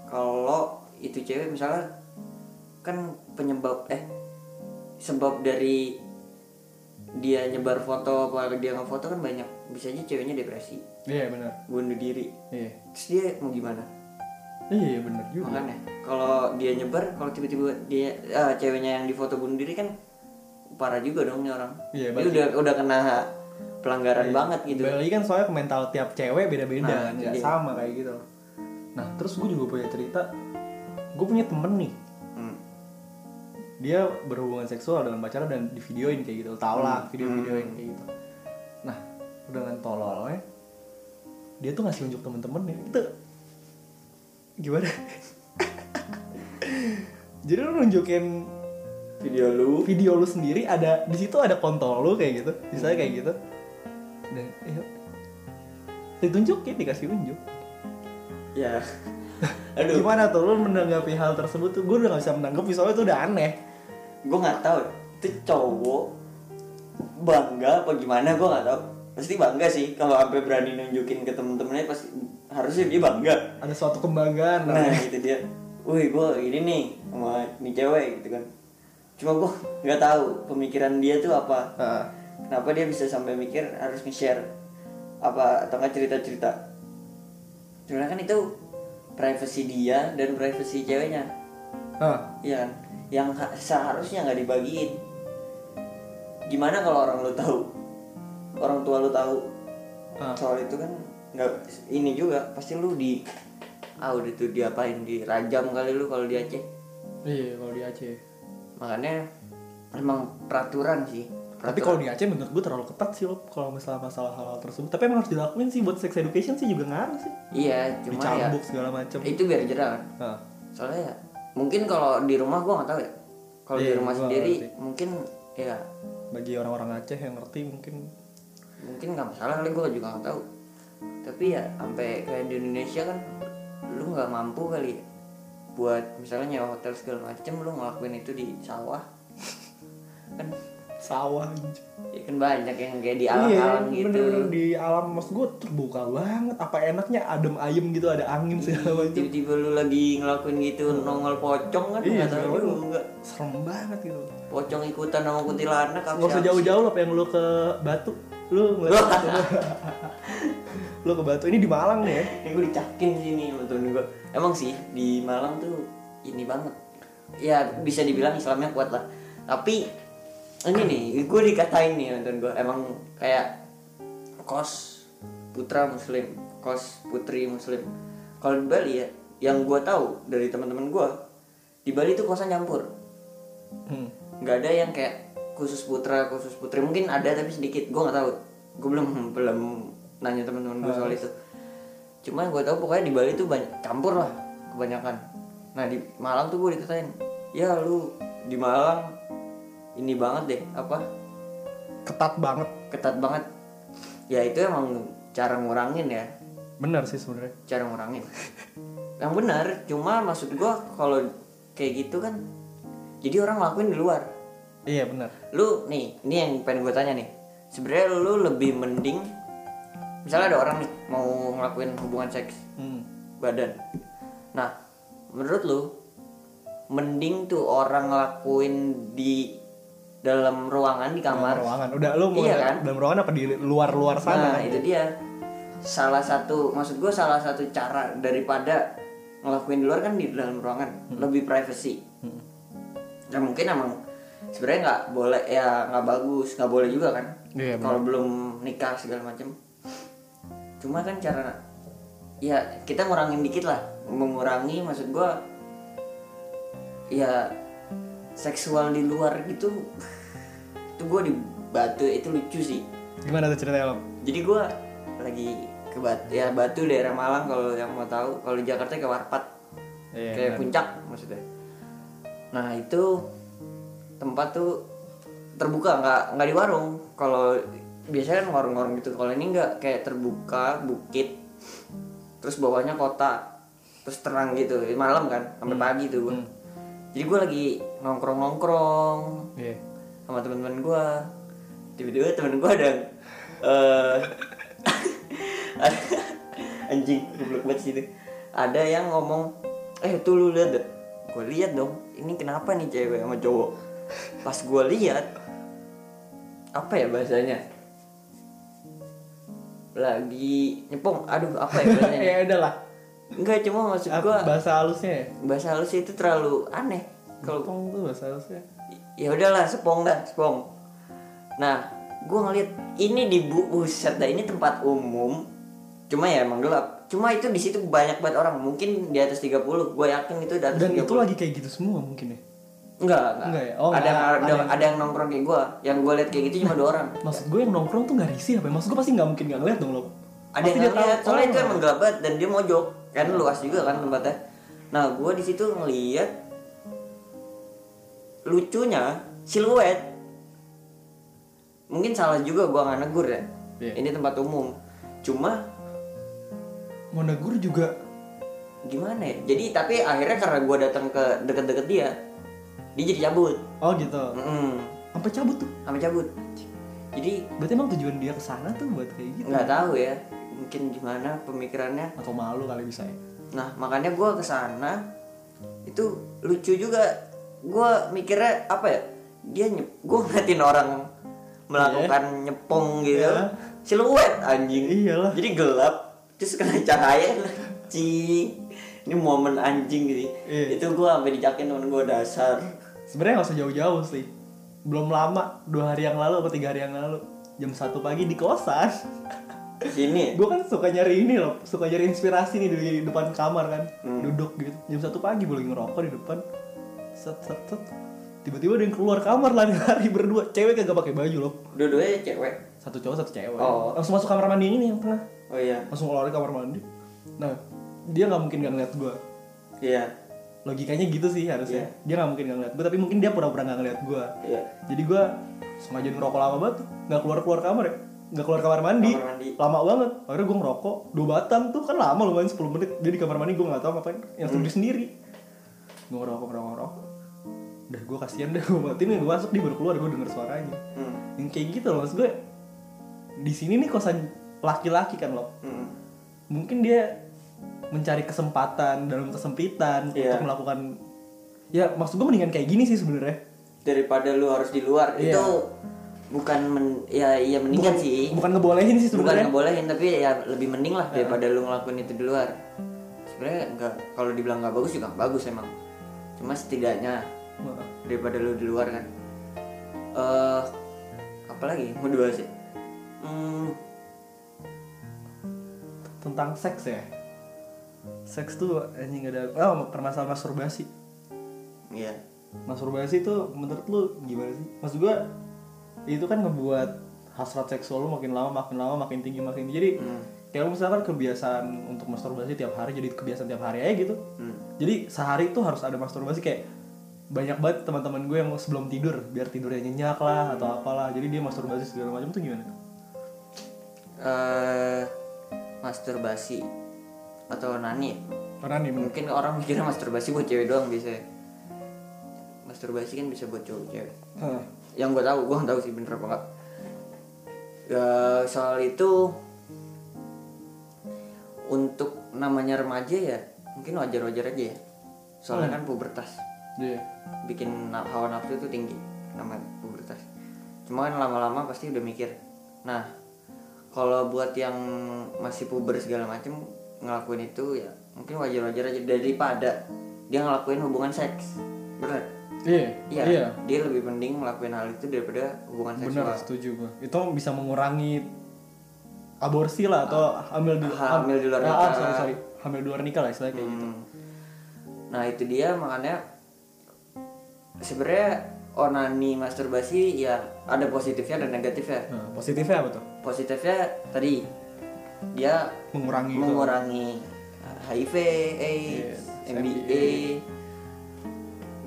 kalau itu cewek misalnya kan penyebab eh sebab dari dia nyebar foto apa dia ngefoto kan banyak. Bisa aja ceweknya depresi. Iya benar. bunuh diri. Iya. terus dia mau gimana Iya benar juga. makanya kalau dia nyebar kalau tiba-tiba dia ah, ceweknya yang difoto bunuh diri kan parah juga dong nih orang Iya, dia udah udah kena pelanggaran banget gitu Balik kan soalnya mental tiap cewek beda-beda Nah, kan, nggak iya. sama kayak gitu. Nah terus gue juga punya cerita, gue punya temen nih, Hmm. dia berhubungan seksual dengan pacarnya dan di videoin kayak gitu, tau lah Hmm. video-videoin kayak gitu. Nah dengan tololnya, dia tuh ngasih unjuk temen-temennya itu gimana? Jadi lu nunjukin video lu. video lu sendiri ada di situ ada kontol lu kayak gitu misalnya kayak gitu. Dan ya, ditunjukin dikasih unjuk. Ya. Aduh. Gimana tuh lu menanggapi hal tersebut tuh? Gue udah gak bisa menanggapi soalnya itu udah aneh. Gue nggak tahu itu cowok bangga apa gimana? Gue nggak tahu pasti bangga sih kalau sampai berani nunjukin ke temen-temennya pasti harusnya dia bangga. Ada suatu kebanggaan nah gitu dia. Wih gue ini nih sama nih cewek gitu kan. Cuma gue nggak tahu pemikiran dia tuh apa. Nah, kenapa dia bisa sampai mikir harus nge-share apa atau nggak cerita-cerita. Sebenarnya kan itu privasi dia dan privasi ceweknya. Nah, Iya kan? Yang ha- seharusnya nggak dibagiin. Gimana kalau orang lu tahu? Orang tua lu tahu Ah. soal itu kan nggak ini juga pasti lu di ah udah tuh diapain dirajam kali lu kalau di Aceh. iya kalau di Aceh Makanya emang peraturan sih. tapi kalau di Aceh menurut gue terlalu ketat sih lo kalau masalah masalah hal, hal tersebut tapi emang harus dilakuin sih buat sex education sih juga ngaruh sih Iya, cuma ya dicambuk segala macem itu biar jerah kan. nah, Soalnya ya mungkin kalau di rumah gua nggak tahu ya. Kalau di Iya, rumah sendiri ngerti. mungkin ya bagi orang-orang Aceh yang ngerti mungkin mungkin nggak masalah kali gue juga nggak tahu. Tapi ya sampai kayak di Indonesia kan lu nggak mampu kali ya. Buat misalnya nyewa hotel segala macem lu ngelakuin itu di sawah. Kan sawah ya kan banyak yang kayak di Iya, alam-alam gitu. bener di alam. Mas gue terbuka banget. Apa enaknya adem ayem gitu, ada angin segala macam. tiba-tiba lu lagi ngelakuin gitu nongol pocong kan Iya, nggak tahu juga Serem banget gitu. Pocong ikutan sama kuntilanak apa Nggak usah jauh-jauh lah, pengen lu ke Batu. Lu ngeliat lu ke Batu. Ini di Malang nih ya. Ini gue dicakin sini temen gue Emang sih di Malang tuh ini banget. Ya bisa dibilang Islamnya kuat lah. Tapi ini nih gue dikatain nih temen gue Emang kayak kos putra muslim Kos putri muslim. Kalau di Bali ya Yang gue tahu dari teman-teman gue Di Bali tuh kosan campur. Hmm. Nggak ada yang kayak khusus putra khusus putri. Mungkin ada tapi sedikit. Gue nggak tahu. Gue belum belum nanya teman-teman gue soal itu. Cuma yang gue tahu pokoknya di Bali tuh banyak campur lah kebanyakan. Nah di Malang tuh gue dikatain ya lu di Malang ini banget deh apa? Ketat banget. Ketat banget. Ya itu emang cara ngurangin ya. Benar sih sebenarnya. Cara ngurangin. Yang benar cuma maksud gua kalau kayak gitu kan jadi orang ngelakuin di luar. Iya benar. Lu nih ini yang pengen gue tanya nih. Sebenarnya lu lebih mending misalnya ada orang nih mau ngelakuin hubungan seks hmm. badan. Nah menurut lu mending tuh orang ngelakuin di dalam ruangan di Dalam kamar ruangan. Udah lu mau Iya kan? dalam ruangan apa di luar luar sana? Nah itu dia. Salah satu Maksud gue salah satu cara Daripada Ngelakuin di luar kan di dalam ruangan. Lebih privacy. Hmm. Ya mungkin emang sebenarnya nggak boleh ya nggak bagus nggak boleh juga kan? Iya, kalau belum nikah segala macam cuma kan cara ya kita ngurangin dikit lah. Mengurangi maksud gua ya seksual di luar gitu itu gue di Batu itu lucu sih. Gimana tuh ceritanya lo jadi gue lagi ke Batu ya Batu daerah Malang kalau yang mau tahu. Kalau di Jakarta ke Warpat. Iya, kayak benar. puncak maksudnya nah itu tempat tuh terbuka nggak nggak di warung. Kalau biasanya kan warung-warung gitu. Kalau ini nggak kayak terbuka bukit terus bawahnya kota terus terang gitu. Malam kan sampai pagi tuh. Hmm. jadi gue lagi nongkrong nongkrong iya. sama teman-teman gue tiba-tiba temen gue ada ada anjing goblok banget sih itu. Ada yang ngomong eh tuh lu lihat deh gue lihat dong ini kenapa nih cewek sama cowok? Pas gue lihat apa ya bahasanya? Lagi nyepong aduh apa ya bahasanya? Ya udah lah. Enggak cuma maksud gue bahasa halusnya ya? bahasa halus itu terlalu aneh. Kalau Kalau tuh bahasa halusnya. Ya udahlah sepong dah sepong. Nah gue ngeliat ini di bu buset dah ini tempat umum cuma ya emang gelap cuma itu di situ banyak banget orang mungkin di atas 30 gue yakin itu di atas dan 30 itu lagi kayak gitu semua mungkin ya enggak enggak, Enggak ya? Oh, ada, enggak. yang, ada, Ada. ada yang nongkrong kayak gue yang gue liat kayak gitu cuma dua orang maksud gue yang nongkrong tuh nggak risih apa ya? maksud gue pasti nggak mungkin nggak ngeliat dong lo ada Pasti yang ngeliat soalnya itu oh. emang gelap banget dan dia mojok kan luas juga kan tempatnya nah gue di situ ngeliat lucunya siluet mungkin salah juga gue nggak negur ya Iya. ini tempat umum cuma mau negur juga. Gimana ya? Jadi tapi akhirnya karena gue datang ke deket-deket dia dia jadi cabut. Oh gitu. Mm-mm, sampai cabut tuh? Sampai cabut. Jadi berarti emang tujuan dia ke sana tuh buat kayak gitu? Nggak tahu ya. Mungkin gimana pemikirannya. Atau malu kali bisa ya? Nah makanya gue ke sana itu lucu juga. Gue mikirnya apa ya? Dia nyep, gue ngeliatin orang melakukan nyepong gitu, Iya. siluet anjing. Iyalah. Jadi gelap, terus kena cahaya, anjing. Ini momen anjing gitu. Iya. Itu gue sampai dijakin temen gue dasar. sebenarnya nggak usah jauh-jauh sih belum lama dua hari yang lalu atau tiga hari yang lalu jam satu pagi di kosan Sini. gue kan suka nyari ini loh suka nyari inspirasi nih di depan kamar kan Hmm. duduk gitu jam satu pagi boleh ngerokok di depan set set set tiba-tiba ada yang keluar kamar lari-lari berdua cewek kagak pakai baju loh Dua-duanya cewek. satu cowok satu cewek Oh. langsung masuk kamar mandi ini yang tengah Oh iya. langsung keluar kamar mandi. Nah dia nggak mungkin nggak ngeliat gue Iya. logikanya gitu sih harusnya. Dia nggak mungkin nggak ngeliat gue tapi mungkin dia pura-pura nggak ngeliat gue Iya. jadi gue sengaja ngerokok lama banget nggak keluar keluar kamar ya. Nggak keluar kamar mandi. Kamar mandi. lama banget. Akhirnya gue ngerokok. Dua batang tuh. Kan lama lumayan 10 menit. Dia di kamar mandi gue nggak tahu ngapain. Yang sendiri sendiri. Gue ngerokok ngerokok ngerokok. Udah gue kasihan deh. Gue matiin gue masuk dia baru keluar. Gue denger suaranya. Hmm. yang kayak gitu loh maksud gue di sini nih kosan laki-laki kan loh. Hmm. mungkin dia mencari kesempatan dalam kesempitan Iya. untuk melakukan ya maksud gue mendingan kayak gini sih sebenarnya. Daripada lu harus di luar. Iya. itu bukan men, ya iya mendingan sih. bukan ngebolehin sih bukan sebenarnya. ngebolehin tapi ya lebih mending lah daripada lu ngelakuin itu di luar. Sebenarnya enggak kalau dibilang nggak bagus juga bagus emang. Cuma setidaknya daripada lu di luar kan. Eh apa lagi? Mau dibahas ya? Hmm, tentang seks ya? Seks tuh anjing ada oh permasalahan masturbasi. Iya. Masturbasi tuh menurut lu gimana sih? Maksud gua itu kan ngebuat hasrat seksual lu makin lama makin lama makin tinggi makin tinggi. Jadi Hmm. kayak lu misalkan kebiasaan untuk masturbasi tiap hari jadi kebiasaan tiap hari aja gitu. Hmm. jadi sehari itu harus ada masturbasi kayak banyak banget teman-teman gue yang sebelum tidur biar tidurnya nyenyak lah atau apalah. Jadi dia masturbasi segala macam tuh gimana? Eh masturbasi atau nani ya? karena nih mungkin orang mikirnya masturbasi buat cewek doang bisa masturbasi kan bisa buat cowok cewek. Hah. yang gue tahu gue nggak tahu sih bener apa enggak ya soal itu untuk namanya remaja ya mungkin wajar-wajar aja ya. Soalnya kan pubertas. Iya. bikin hawa nafsu itu tinggi namanya pubertas. Cuma kan lama-lama pasti udah mikir nah kalau buat yang masih puber segala macem ngelakuin itu ya mungkin wajar-wajar aja. Daripada dia ngelakuin hubungan seks. Bener? Iya iya. iya. Dia lebih mending ngelakuin hal itu daripada hubungan seksual. Benar setuju gue itu bisa mengurangi aborsi lah atau hamil di Ha- hamil di luar Ah, ah, nikah. sorry sorry. Hamil di luar nikah lah istilahnya kayak gitu. Hmm. Nah itu dia. Makanya sebenarnya onani masturbasi ya ada positifnya dan negatifnya. Nah, positifnya apa tuh Positifnya tadi dia mengurangi itu. mengurangi HIV, AIDS, Yes, MBA.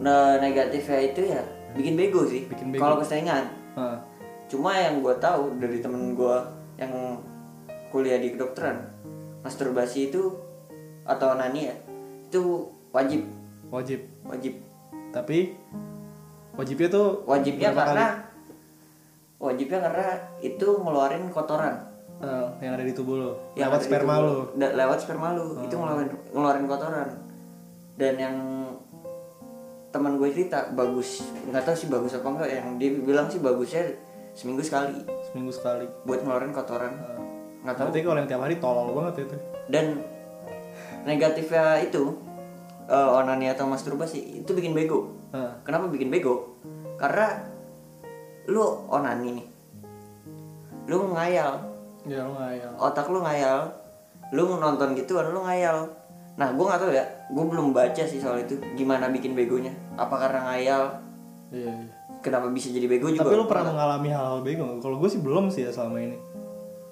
Nah negatifnya itu ya bikin bego sih. Bikin bego. Kalau kesaingan. Nah, Cuma yang gue tahu dari temen gue yang kuliah di kedokteran, masturbasi itu atau onani ya itu wajib wajib wajib tapi wajibnya tuh wajibnya karena wajibnya karena itu ngeluarin kotoran? Eh, yang ada di tubuh lo yang lewat sperma tubuh lo. Da- lewat sperma lu itu ngeluarin ngeluarin kotoran. Dan yang teman gue cerita bagus nggak tahu sih bagus apa enggak yang dia bilang sih bagusnya seminggu sekali. Seminggu sekali. Buat ngeluarin kotoran. Nggak tahu. Berarti kalau yang tiap hari tolol banget itu dan negatifnya itu eh, onani atau masturbasi itu bikin bego. Nah, kenapa bikin bego? Karena lu onani. Nih lu ngayal. Ya lo ngayal. Otak lu ngayal. Lu nonton gitu lu ngayal. Nah gue nggak tahu ya. Gue belum baca sih soal itu. Gimana bikin begonya? Apa karena ngayal? Iya iya. Kenapa bisa jadi bego juga? Tapi lu pernah mengalami hal-hal bego kalau gue sih belum sih ya selama ini.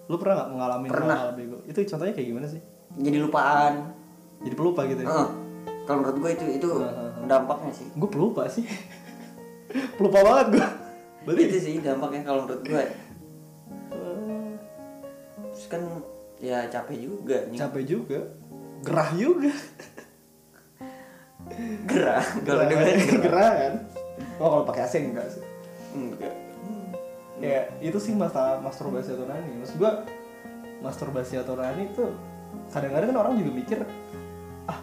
Lu pernah nggak mengalami Pernah. hal-hal bego? Itu contohnya kayak gimana sih? Jadi lupaan. Jadi pelupa gitu ya? Heeh. kalau menurut gue itu itu dampaknya sih. Gue pelupa sih. Pelupa banget gue berarti itu sih dampaknya kalau menurut gue terus kan ya capek juga nih. Capek juga. Gerah juga. Gerah? Kalau dengerin gerah. Gerah kan? Oh kalau pakai AC enggak sih? Enggak. Ya itu sih masalah masturbasi atau nani. Maksud gua masturbasi atau nani itu kadang-kadang kan orang juga mikir ah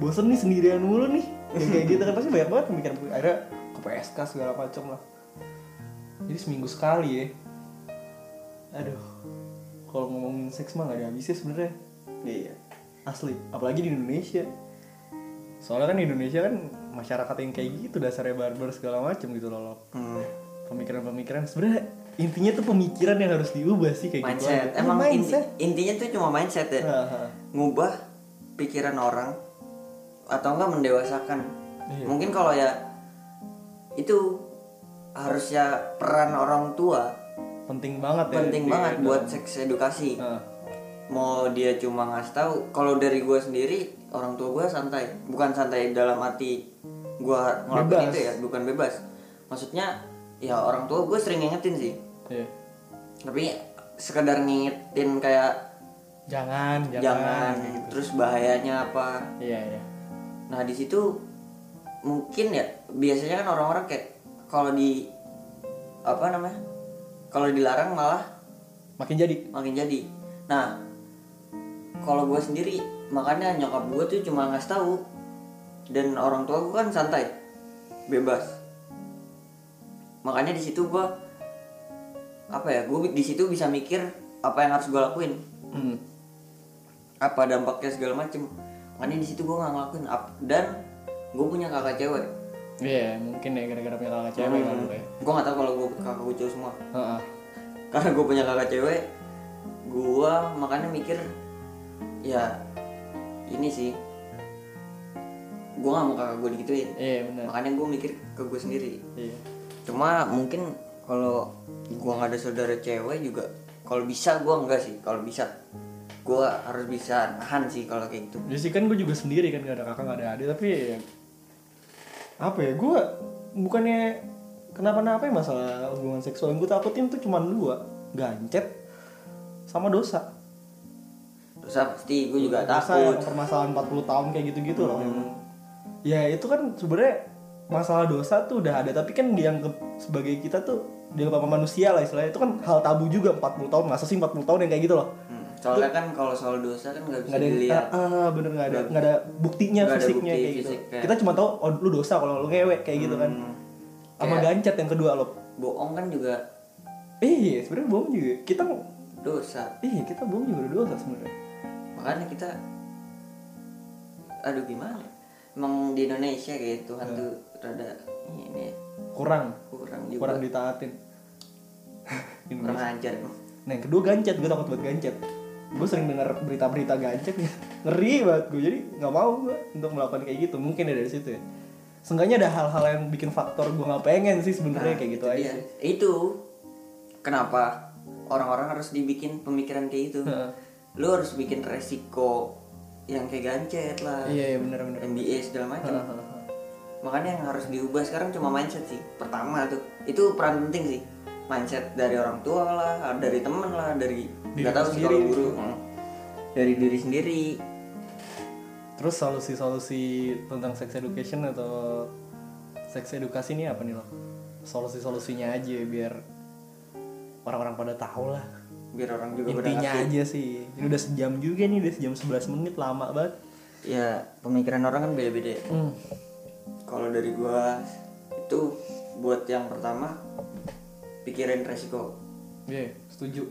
bosen nih sendirian mulu nih. Kayak kayak gitu kan pasti banyak banget mikir. Akhirnya ke PSK segala macam lah jadi seminggu sekali ya. Aduh kalau ngomongin seks mah gak ada habisnya sebenarnya. Iya. Asli apalagi di Indonesia. Soalnya kan di Indonesia kan masyarakat yang kayak gitu dasarnya barbar segala macam gitu loh hmm. pemikiran-pemikiran sebenarnya intinya tuh pemikiran yang harus diubah sih kayak gitu. Mindset. Aja. emang inti- mindset intinya tuh cuma mindset ya. Ngubah pikiran orang atau enggak mendewasakan. Iya. mungkin kalau ya itu harusnya peran orang tua penting banget ya penting banget buat seks edukasi. Nah, mau dia cuma ngasih tahu kalau dari gue sendiri orang tua gue santai. Bukan santai dalam arti gue ngelakuin itu ya bukan bebas. Maksudnya ya orang tua gue sering ngingetin sih. Iya. tapi sekedar ngingetin kayak jangan jangan, jangan gitu. terus bahayanya apa. Iya iya. Nah di situ mungkin ya biasanya kan orang-orang kayak kalau di apa namanya kalau dilarang malah makin jadi. makin jadi. Nah kalau gue sendiri makanya nyokap gue tuh cuma ngasih tahu dan orang tua gue kan santai bebas. Makanya di situ gue apa ya gue di situ bisa mikir apa yang harus gue lakuin. Hmm. apa dampaknya segala macem. Makanya di situ gue nggak ngelakuin. Dan gue punya kakak cewek iya mungkin ya gara-gara punya kakak cewek kan lu ya. Gue nggak tahu kalau gue kakak gue cowok semua. Heeh. karena gue punya kakak cewek gue makanya mikir ya ini sih. Gue nggak mau kakak gue digituin. Iya benar makanya gue mikir ke gue sendiri. Iya. Cuma mungkin kalau gue nggak ada saudara cewek juga kalau bisa gue enggak sih kalau bisa. Gue harus bisa nahan sih kalau kayak gitu. Ya sih kan gue juga sendiri kan gak ada kakak gak ada adik. Tapi ya, apa ya gue bukannya kenapa-napa ya masalah hubungan seksual. Yang gue takutin tuh cuma dua gancet sama dosa. Terus pasti gue juga dosa takut. yang permasalahan 40 tahun kayak gitu-gitu loh. Hmm. emang. ya itu kan sebenarnya masalah dosa tuh udah ada. Tapi kan dianggap sebagai kita tuh dianggap apa manusia lah istilahnya. Itu kan hal tabu juga 40 tahun. Masa sih 40 tahun yang kayak gitu loh? Hmm, soalnya kan kalau soal dosa kan nggak bisa ada yang dilihat. Ah, ah, bener nggak ada nggak ada buktinya ada fisiknya bukti kayak gitu. fisik, kayak- kita cuma tahu oh lu dosa kalau lu ngewek kayak gitu kan. Hmm, sama gancet yang kedua lo bohong kan juga. Iya sebenarnya bohong juga. Kita dosa. Iya kita bohong juga dosa sebenarnya. Makanya kita aduh gimana emang di Indonesia kayak Tuhan Ya. tuh rada ini kurang. Kurang juga. Kurang ditaatin. Kurang ajar. Nah yang kedua gancet. Gue takut buat gancet gue sering dengar berita-berita gancet ya. ngeri banget gue jadi nggak mau gue untuk melakukan kayak gitu. Mungkin ya dari situ ya. Seenggaknya ada hal-hal yang bikin faktor gue nggak pengen sih sebenarnya Nah, kayak gitu itu aja dia. sih. Itu kenapa orang-orang harus dibikin pemikiran kayak gitu. Heeh. lu harus bikin resiko yang kayak gancet lah. Iya iya bener bener MBA segala macam makanya yang harus diubah sekarang cuma mindset sih pertama tuh. Itu peran penting sih mindset dari orang tua lah dari temen lah dari nggak tahu sih sendiri. kalau guru Hmm. dari diri sendiri Terus solusi-solusi tentang sex education atau sex edukasi ini apa nih lo? Solusi-solusinya aja biar orang-orang pada tahu lah. biar orang juga Intinya aja sih. Ini udah sejam juga nih, udah sejam 11 menit lama banget. ya pemikiran orang kan beda-beda Hmm. kalau dari gua itu buat yang pertama pikirin resiko Iya, setuju.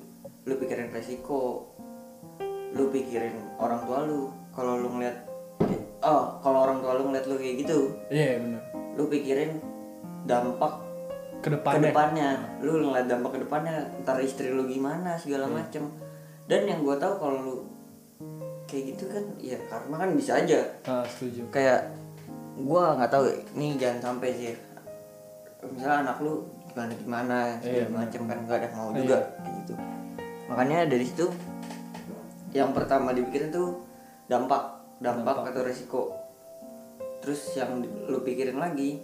lu pikirin resiko lu pikirin orang tua lu kalau lu ngeliat oh kalau orang tua lu ngeliat lu kayak gitu Iya, benar. lu pikirin dampak ke Ke depannya. depannya lu ngeliat dampak ke depannya ntar istri lu gimana segala Iya. macem dan yang gua tahu kalau lu kayak gitu kan ya karma kan bisa aja Ah, setuju. kayak gua nggak tahu ini jangan sampai sih misalnya anak lu gimana gimana Iya, segala macem kan nggak ada mau Iya. juga kayak gitu. Makanya dari situ yang pertama dipikirin tuh dampak dampak, atau resiko. Terus yang lu pikirin lagi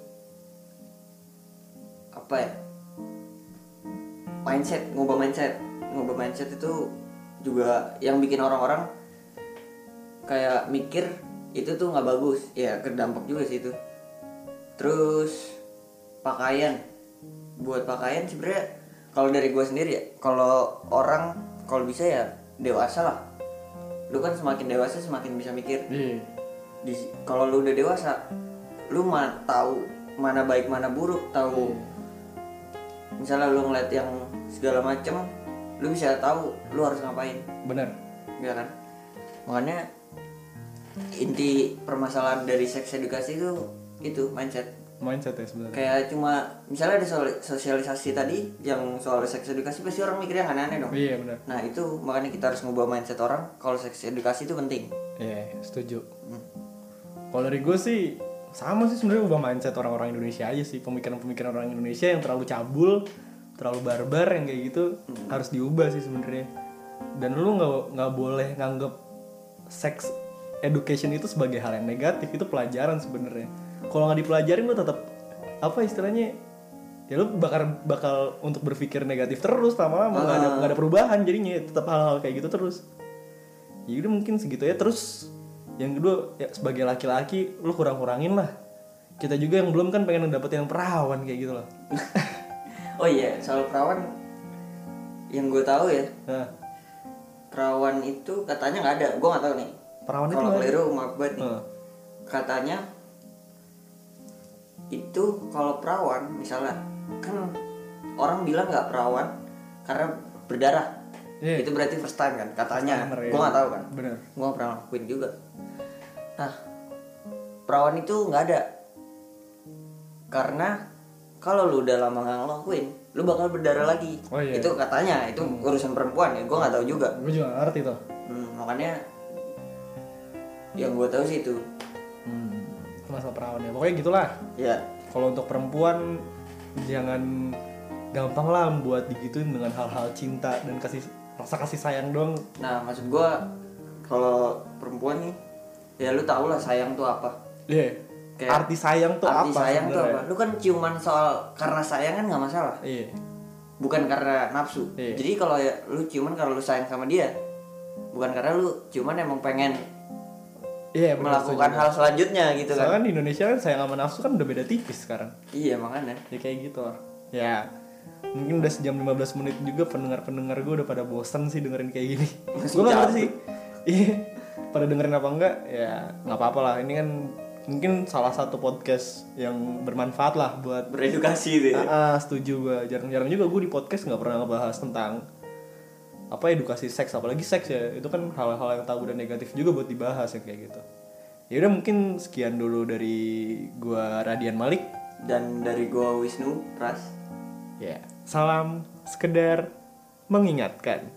apa ya? Mindset ngubah mindset. Ngubah mindset itu juga yang bikin orang-orang kayak mikir itu tuh nggak bagus. Ya kedampak juga sih itu. Terus pakaian buat pakaian sebenarnya kalau dari gue sendiri ya kalau orang kalau bisa ya dewasa lah. Lu kan semakin dewasa semakin bisa mikir. Iya. di kalau lu udah dewasa lu mah tahu mana baik mana buruk tahu. Misalnya lu ngeliat yang segala macem lu bisa tahu lu harus ngapain. Benar. ya kan? Makanya inti permasalahan dari seks edukasi itu itu mindset Mindset ya sebenarnya. kayak cuma misalnya ada soal- sosialisasi tadi yang soal seks edukasi pasti orang mikirnya aneh-aneh dong Iya, benar. nah itu makanya kita harus ngubah mindset orang kalau seks edukasi itu penting Iya, setuju. Hmm. Kalau dari gue sih sama sih sebenarnya ubah mindset orang-orang Indonesia aja sih pemikiran-pemikiran orang Indonesia yang terlalu cabul, terlalu barbar yang kayak gitu Hmm. harus diubah sih sebenarnya. Dan lu nggak nggak boleh nganggep sex education itu sebagai hal yang negatif itu pelajaran sebenarnya. Kalau nggak dipelajarin lu tetap apa istilahnya ya lu bakal bakal untuk berpikir negatif terus lama-lama nggak ada Ah. ada perubahan jadinya tetap hal-hal kayak gitu terus. Ya udah mungkin segitu ya terus yang kedua ya sebagai laki-laki lu kurang-kurangin lah. Kita juga yang belum kan pengen dapet yang perawan kayak gitu loh. Oh iya soal perawan yang gue tahu ya nah perawan itu katanya nggak ada gue nggak tahu nih. Perawan itu kalau keliru maaf banget nih. Katanya itu kalau perawan misalnya kan orang bilang nggak perawan karena berdarah. Iya. itu berarti first time kan katanya. Timer, ya. gue nggak tahu kan. Bener. Gue pernah lakuin juga. Nah perawan itu nggak ada. Karena kalau lu udah lama nggak ngelakuin lu bakal berdarah lagi. Oh, iya. itu katanya itu urusan perempuan ya gue nggak tahu juga. Gue juga ngerti tuh. Hmm, makanya yang gue tahu sih hmm. itu masalah perawan ya pokoknya gitulah. Ya. Kalau untuk perempuan jangan gampang lah buat digituin dengan hal-hal cinta dan kasih rasa kasih sayang dong nah maksud gua kalau perempuan nih ya lu tau lah sayang tuh apa. Iya. Kayak arti sayang tuh arti apa sayang tuh apa? Lu kan ciuman soal karena sayang kan nggak masalah. Iya. bukan karena nafsu. Iya. jadi kalau ya, lu ciuman karena lu sayang sama dia bukan karena lu ciuman emang pengen Iya, benar, melakukan hal selanjutnya gitu Soalnya kan kan di Indonesia kan sayang sama nafsu kan udah beda tipis sekarang. iya makanya Ya kayak gitu lah. Ya mungkin udah sejam 15 menit juga pendengar-pendengar gue udah pada bosan sih dengerin kayak gini. Gue gak ngerti sih. Iya. pada dengerin apa enggak ya nggak apa-apa lah. Ini kan mungkin salah satu podcast yang bermanfaat lah buat beredukasi ya Ah, ah, setuju gue. Jarang-jarang juga gue di podcast nggak pernah ngebahas tentang apa edukasi seks apalagi seks ya itu kan hal-hal yang tabu dan negatif juga buat dibahas ya kayak gitu. Ya udah mungkin sekian dulu dari gua Radian Malik. Dan dari gua Wisnu Pras ya salam sekedar mengingatkan